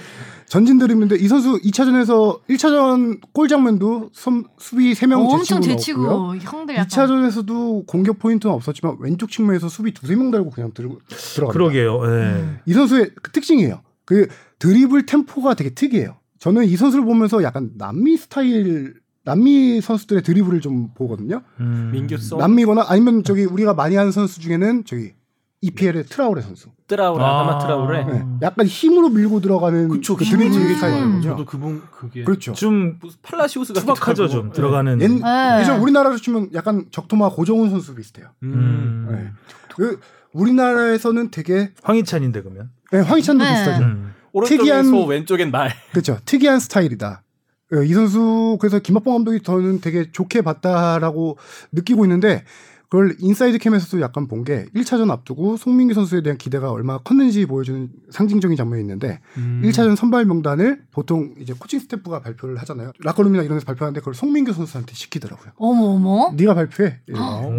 전진 드리블인데 이 선수 2차전에서 1차전 골 장면도 섬- 수비 3명 엄청 제치고 넣었고요. 제치고 형들 약간 2차전에서도 공격 포인트는 없었지만 왼쪽 측면에서 수비 두세 명 달고 그냥 들, 들어갑니다. 그러게요. 예. 이 선수의 그 특징이에요. 그 드리블 템포가 되게 특이해요. 저는 이 선수를 보면서 약간 남미 스타일 남미 선수들의 드리블을 좀 보거든요. 음. 민규 써 남미거나 아니면 저기 우리가 많이 하는 선수 중에는 저기 EPL의 트라우레 선수. 트라우레, 아. 아다마 트라우레. 네. 약간 힘으로 밀고 들어가는 그쵸, 그 드리블 스타일이거든요. 저도 그분 그게 그렇죠. 좀 무슨 팔라시오스 같은 투박하죠 좀 들어가는. 옛, 네. 예전 우리나라로 치면 약간 적토마 고정훈 선수 비슷해요. 음. 네. 그 우리나라에서는 되게 황희찬인데 그러면. 네, 황희찬도 네. 비슷하죠. 음. 오른쪽엔 특이한- 소, 왼쪽엔 말. [LAUGHS] 그렇죠. 특이한 스타일이다. 어, 이 선수 그래서 김학범 감독이 저는 되게 좋게 봤다라고 느끼고 있는데 그걸 inside cam에서도 약간 본 게 1차전 앞두고 송민규 선수에 대한 기대가 얼마나 컸는지 보여주는 상징적인 장면이 있는데 음. 1차전 선발 명단을 보통 이제 코칭 스태프가 발표를 하잖아요. 라커룸이나 이런 데서 발표하는데 그걸 송민규 선수한테 시키더라고요. 어머 어머. 네가 발표해.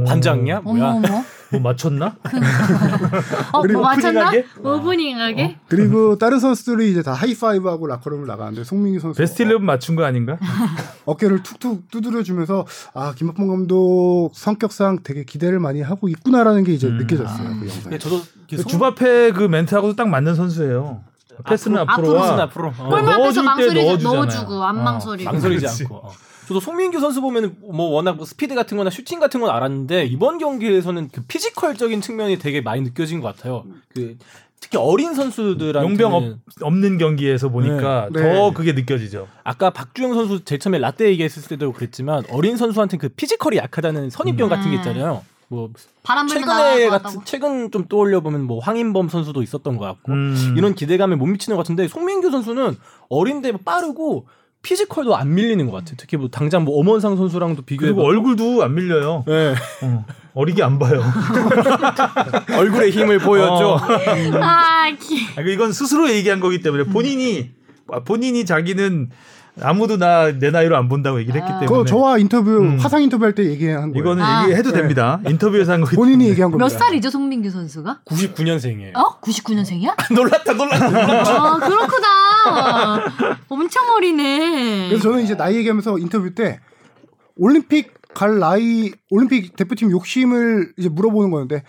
반장이야? 어머 뭐야? 어머. [LAUGHS] 뭐 맞췄나? [LAUGHS] 어, 그리고 뭐 맞췄나? 오프닝하게? 오프닝하게? 그리고 다른 선수들이 이제 다 하이파이브하고 라커룸을 나가는데 송민규 선수 베스트 11 맞춘 거 아닌가? [LAUGHS] 어깨를 툭툭 두드려주면서 아 김학범 감독 성격상 되게 기대를 많이 하고 있구나라는 게 이제 음. 느껴졌어요 그 영상에. 근데 저도 이렇게 그 송- 송바페 그 멘트하고도 딱 맞는 선수예요. 패스는 앞으로, 앞으로와 앞으로. 어. 골만 앞에서 망설이지 넣어주잖아요. 넣어주고 안 어, 망설이고. 망설이지 그렇지. 않고. 어. 저도 송민규 선수 보면 뭐 워낙 뭐 스피드 같은 거나 슈팅 같은 건 알았는데 이번 경기에서는 그 physical적인 측면이 되게 많이 느껴진 것 같아요. 그 특히 어린 선수들한테 용병 없, 없는 경기에서 보니까 네. 더 네. 그게 느껴지죠. 아까 박주영 선수 제일 처음에 라떼 얘기했을 때도 그랬지만 어린 선수한테 그 피지컬이 약하다는 선입견 음. 같은 게 있잖아요. 뭐 최근에 같은 같다고. 최근 좀 떠올려 보면 뭐 황인범 선수도 있었던 것 같고 음. 이런 기대감에 못 미치는 것 같은데 송민규 선수는 어린데 빠르고 피지컬도 안 밀리는 것 같아요. 특히 뭐 당장 뭐 엄원상 선수랑도 비교해 그리고 얼굴도 안 밀려요. 네. 어, 어리게 안 봐요. [LAUGHS] 얼굴에 힘을 보였죠. 어. 아, 기... 아, 이건 스스로 얘기한 거기 때문에 본인이 아, 본인이 자기는 아무도 나 내 나이로 안 본다고 얘기를 했기 때문에 그거 저와 인터뷰 음. 화상 인터뷰할 때 얘기한 거예요. 이거는 아. 얘기해도 네. 됩니다. 인터뷰에서 한 거기 본인이 때문에. 얘기한 겁니다. 몇 살이죠, 송민규 선수가? 99년생이에요. 어? 99년생이야? [LAUGHS] 놀랐다 놀랐다. 아, 그렇구나. [LAUGHS] 엄청 어리네. 그래서 저는 이제 나이 얘기하면서 인터뷰 때 올림픽 갈 나이 올림픽 대표팀 욕심을 이제 물어보는 거였는데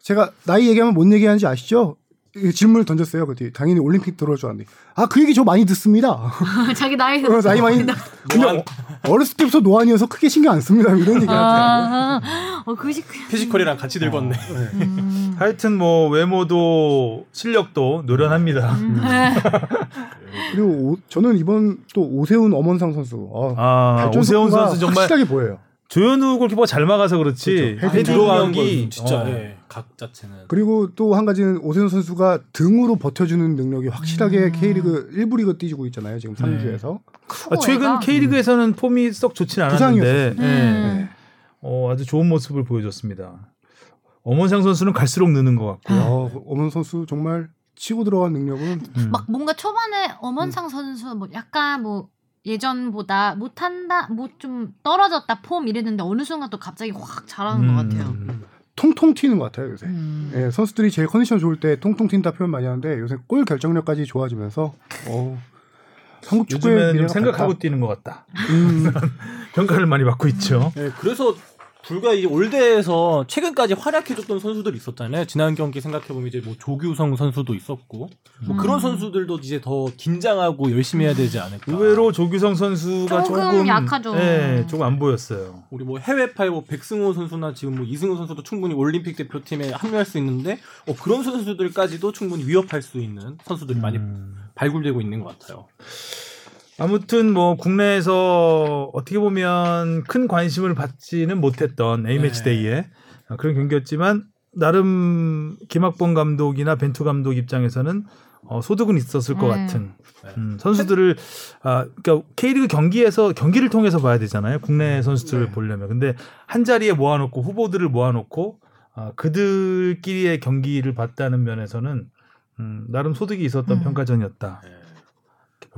제가 나이 얘기하면 뭔 얘기하는지 아시죠? 이 질문을 던졌어요. 그때 당연히 올림픽 들어올 줄 알았는데 아그 얘기 저 많이 듣습니다. [LAUGHS] 자기 나이. 어, 나이 많이 [LAUGHS] 근데 어, 어렸을 때부터 노안이어서 크게 신경 안 씁니다. 이런 얘기 하더라고요. 아, 어, 99. physical이랑 같이 늙었네. 음. 하여튼 뭐 외모도 실력도 노련합니다. 음. [LAUGHS] 그리고 오- 저는 이번 또 오세훈 엄원상 선수 아, 아 오세훈 선수 정말 확실하게 보여요. 조현우 골키퍼가 잘 막아서 그렇지 그렇죠. 헤딩 들어가는 거 진짜 어, 예, 각 자체는. 그리고 또 한 가지는 오세훈 선수가 등으로 버텨주는 능력이 확실하게 K리그 1부 리그 뛰고 있잖아요. 지금 3주에서. 아, 최근 K리그에서는 폼이 썩 좋진 않았는데. 예. 음. 어, 아주 좋은 모습을 보여줬습니다. 엄원상 선수는 갈수록 느는 것 같고요. 어, 엄원 선수 정말 치고 들어간 능력은 음. 막 뭔가 초반에 엄원상 선수 뭐 약간 뭐 예전보다 못한다, 뭐 좀 떨어졌다 폼 이랬는데 어느 순간 또 갑자기 확 잘하는 것 음. 같아요. 통통 튀는 것 같아요 요새. 음. 예, 선수들이 제일 컨디션 좋을 때 통통 튄다 표현 많이 하는데 요새 골 결정력까지 좋아지면서 어, 한국 미래가 생각하고 밝다. 뛰는 것 같다. 음, [LAUGHS] 평가를 많이 받고 있죠. 예, 그래서 불과 이 올대에서 최근까지 활약해줬던 선수들이 있었잖아요. 지난 경기 생각해 보면 이제 뭐 조규성 선수도 있었고 뭐 음. 그런 선수들도 이제 더 긴장하고 열심히 해야 되지 않을까. 의외로 조규성 선수가 조금 조금, 약하죠. 예, 조금 안 보였어요. 우리 뭐 해외파의 뭐 백승호 선수나 지금 뭐 이승우 선수도 충분히 올림픽 대표팀에 합류할 수 있는데 어, 그런 선수들까지도 충분히 위협할 수 있는 선수들이 많이 음. 발굴되고 있는 것 같아요. 아무튼 뭐 국내에서 어떻게 보면 큰 관심을 받지는 못했던 A매치 네. 데이에 아, 그런 경기였지만 나름 김학범 감독이나 벤투 감독 입장에서는 어, 소득은 있었을 것 음. 같은 네. 음, 선수들을 아 그러니까 K리그 경기에서 경기를 통해서 봐야 되잖아요. 국내 선수들을 네. 보려면 근데 한 자리에 모아놓고 후보들을 모아놓고 아, 그들끼리의 경기를 봤다는 면에서는 음, 나름 소득이 있었던 음. 평가전이었다. 네.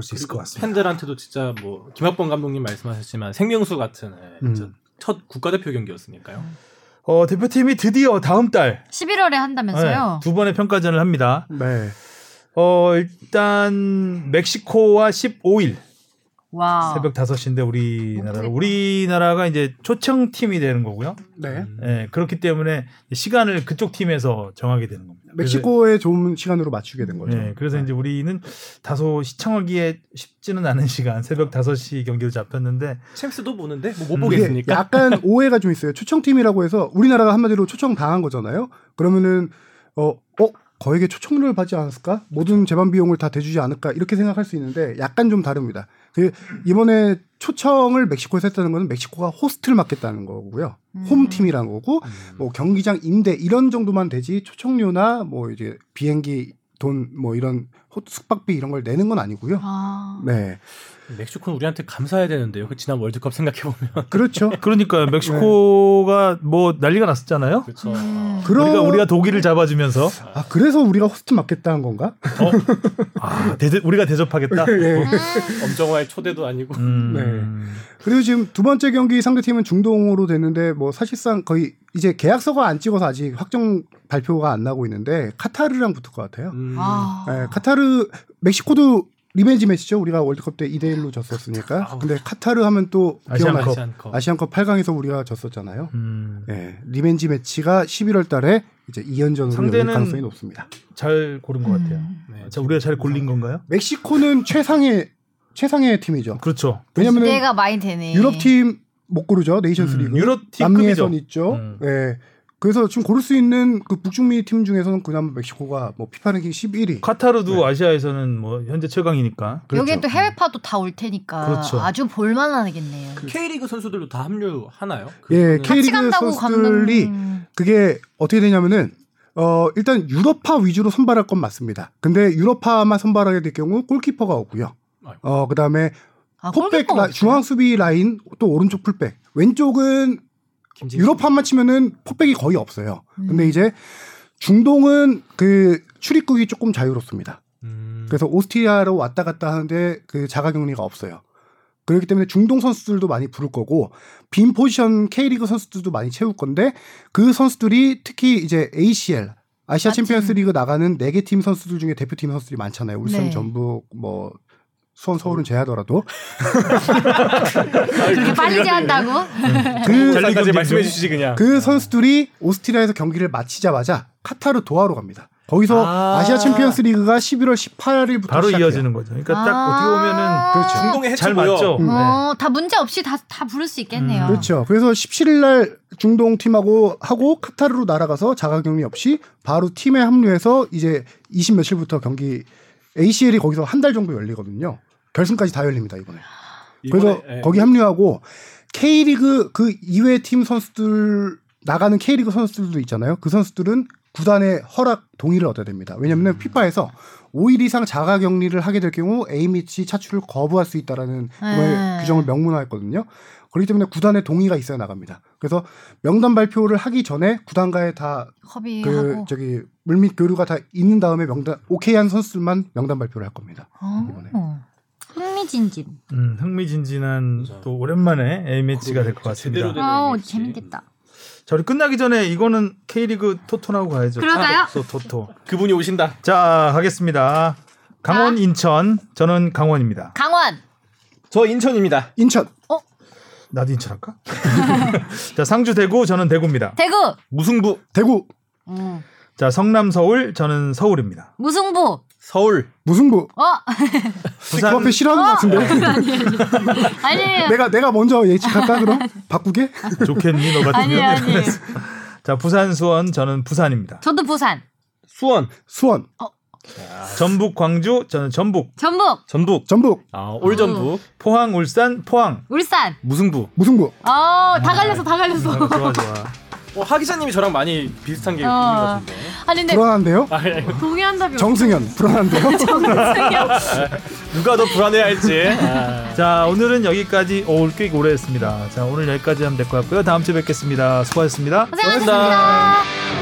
볼 수 있을 것 같습니다. 팬들한테도 진짜 뭐 김학범 감독님 말씀하셨지만 생명수 같은 예, 음. 첫 국가대표 경기였으니까요. 어, 대표팀이 드디어 다음 달 11월에 한다면서요? 네, 두 번의 평가전을 합니다. 네. 어, 일단 멕시코와 15일 와. 새벽 5시인데 우리나라. 우리나라가 이제 초청 팀이 되는 거고요. 네. 예, 그렇기 때문에 시간을 그쪽 팀에서 정하게 되는 겁니다. 멕시코에 좋은 시간으로 맞추게 된 거죠. 예, 그래서 이제 우리는 다소 시청하기에 쉽지는 않은 시간 새벽 5시 경기로 잡혔는데 챔스도 보는데 뭐 못 보겠습니까? 약간 [LAUGHS] 오해가 좀 있어요. 초청 팀이라고 해서 우리나라가 한마디로 초청 당한 거잖아요. 그러면은 어, 어 거액의 초청료를 받지 않았을까? 모든 재반 비용을 다 대주지 않을까? 이렇게 생각할 수 있는데 약간 좀 다릅니다. 그 이번에 초청을 멕시코에서 했다는 것은 멕시코가 호스트를 맡겠다는 거고요. 음. 홈팀이라는 거고 뭐 경기장 임대 이런 정도만 되지 초청료나 뭐 이제 비행기 돈 뭐 이런 호- 숙박비 이런 걸 내는 건 아니고요. 아. 네. 멕시코는 우리한테 감사해야 되는데요. 그 지난 월드컵 생각해 보면. [LAUGHS] 그렇죠. [LAUGHS] 그러니까 멕시코가 뭐 난리가 났었잖아요. 그렇죠. 음. 그러... 우리가 우리가 독일을 잡아주면서 아 그래서 우리가 호스트 맡겠다는 건가? 아, 대, 우리가 대접하겠다. [LAUGHS] 예. 엄정화의 초대도 아니고. 음, 그리고 지금 두 번째 경기 상대 팀은 중동으로 됐는데 뭐 사실상 거의 이제 계약서가 안 찍어서 아직 확정 발표가 안 나고 있는데 카타르랑 붙을 것 같아요. 음. 아. 예, 카타르 멕시코도 revenge match죠. 우리가 월드컵 때 2대 1로 졌었으니까. 근데 카타르 하면 또 아시안컵. 기억나 아시안컵. 아시안컵 8강에서 우리가 졌었잖아요. 음. 예, revenge match가 11월 달에 이제 2연전으로 열릴 상대는- 가능성이 높습니다. 잘 고른 것 같아요. 음. 네. 자, 우리가 잘 고른 건가요? 멕시코는 최상의 최상의 팀이죠. 그렇죠. 왜냐면은 기대가 많이 되네. 유럽 팀 못 고르죠. 네이션스 음, 리그. 유럽 팀급이죠. 남미에선 있죠. 음. 예. 그래서 지금 고를 수 있는 그 북중미 팀 중에서는 그나마 멕시코가 뭐 피파 랭킹 11위. 카타르도 아시아에서는 뭐 현재 최강이니까. 여기에 또 해외파도 다 올 테니까 그렇죠. 아주 볼만하겠네요. K리그 선수들도 다 합류하나요? 예, K- 같이 K리그 선수들이 감독. 그게 어떻게 되냐면은 어 일단 유럽파 위주로 선발할 건 맞습니다. 근데 유럽파만 선발하게 될 경우 골키퍼가 오고요. 어 그다음에 아, 라, 중앙 수비 라인 또 오른쪽 풀백. 왼쪽은 유럽판만 치면은 포백이 거의 없어요. 근데 음. 이제 중동은 그 출입국이 조금 자유롭습니다. 음. 그래서 오스트리아로 왔다 갔다 하는데 그 자가격리가 없어요. 그렇기 때문에 중동 선수들도 많이 부를 거고 빈 포지션 K리그 선수들도 많이 채울 건데 그 선수들이 특히 이제 ACL 아시아 맞지. 챔피언스 리그 나가는 네 개 팀 선수들 중에 대표팀 선수들이 많잖아요. 울산, 네. 전북, 뭐 수원, 서울은 제하더라도 [LAUGHS] 그렇게 빨리 제한다고? 그, 정리까지 말씀해 주시지 그냥. 그 선수들이 오스트리아에서 경기를 마치자마자 카타르 도하로 갑니다. 거기서 아. 아... 시아 챔피언스 리그가 11월 18일부터 바로 시작해요. 이어지는 거죠. 그러니까 딱 아. 어떻게 보면은 그렇죠. 중동의 잘 해치고요. 맞죠. 음. 네. 어, 다 문제 없이 다, 다 부를 수 있겠네요. 그렇죠. 그래서 17일 날 중동 팀하고 하고 카타르로 날아가서 자가격리 없이 바로 팀에 합류해서 이제 20 며칠부터 경기 ACL이 거기서 한 달 정도 열리거든요. 결승까지 다 열립니다 이번에. 그래서 예. 거기 합류하고 K리그 그 이외 팀 선수들 나가는 K리그 선수들도 있잖아요. 그 선수들은 구단의 허락 동의를 얻어야 됩니다. 왜냐하면 피파에서 5일 이상 자가 격리를 하게 될 경우 A 매치 차출을 거부할 수 있다라는 네. 규정을 명문화했거든요. 그렇기 때문에 구단의 동의가 있어야 나갑니다. 그래서 명단 발표를 하기 전에 구단과의 다 그. 저기 물밑 교류가 다 있는 다음에 명단 오케이한 선수들만 명단 발표를 할 겁니다. 이번에. 어. 흥미진진. 음, 흥미진진한 또 오랜만에 A 매치가 될 것 같습니다. 아우 재밌지. 재밌겠다. 자, 우리 끝나기 전에 이거는 K리그 토토나고 가야죠. 그럴까요? 토토, 토토. 그분이 오신다. 자, 가겠습니다. 강원, 인천. 저는 강원입니다. 강원. 저 인천입니다. 인천 나도 인천 할까? [LAUGHS] 자, 상주, 대구. 저는 대구입니다. 대구. 무승부 대구 음. 자, 성남, 서울. 저는 서울입니다. 무승부. 서울 무승부 어 부산, 그 앞에 싫어하는 것 같은데 아니에요. 내가 내가 먼저 예측할까 그럼 바꾸게 좋겠니? 너 같으면. 아니에요 아니에요. [LAUGHS] 자, 부산, 수원. 저는 부산입니다. 저도 부산. 수원 수원 전북, 광주. 저는 전북. 전북. 전북 전북 아, 올 전북 포항, 울산, 포항. 울산. 무승부. 무승부 어 다 갈렸어 다 갈렸어. 아, 좋아, 좋아. 어, 하 기자님이 저랑 많이 비슷한 게 어. 있는 것 같은데. 아니 근데 불안한데요 아, 예. 동의한 답이. 정승현 불안한데요 [LAUGHS] 누가 더 불안해할지. 아. 자, 오늘은 여기까지. 오, 꽤 오래 했습니다. 자, 오늘 여기까지 하면 될 것 같고요. 다음 주에 뵙겠습니다. 수고하셨습니다. 고생하셨습니다.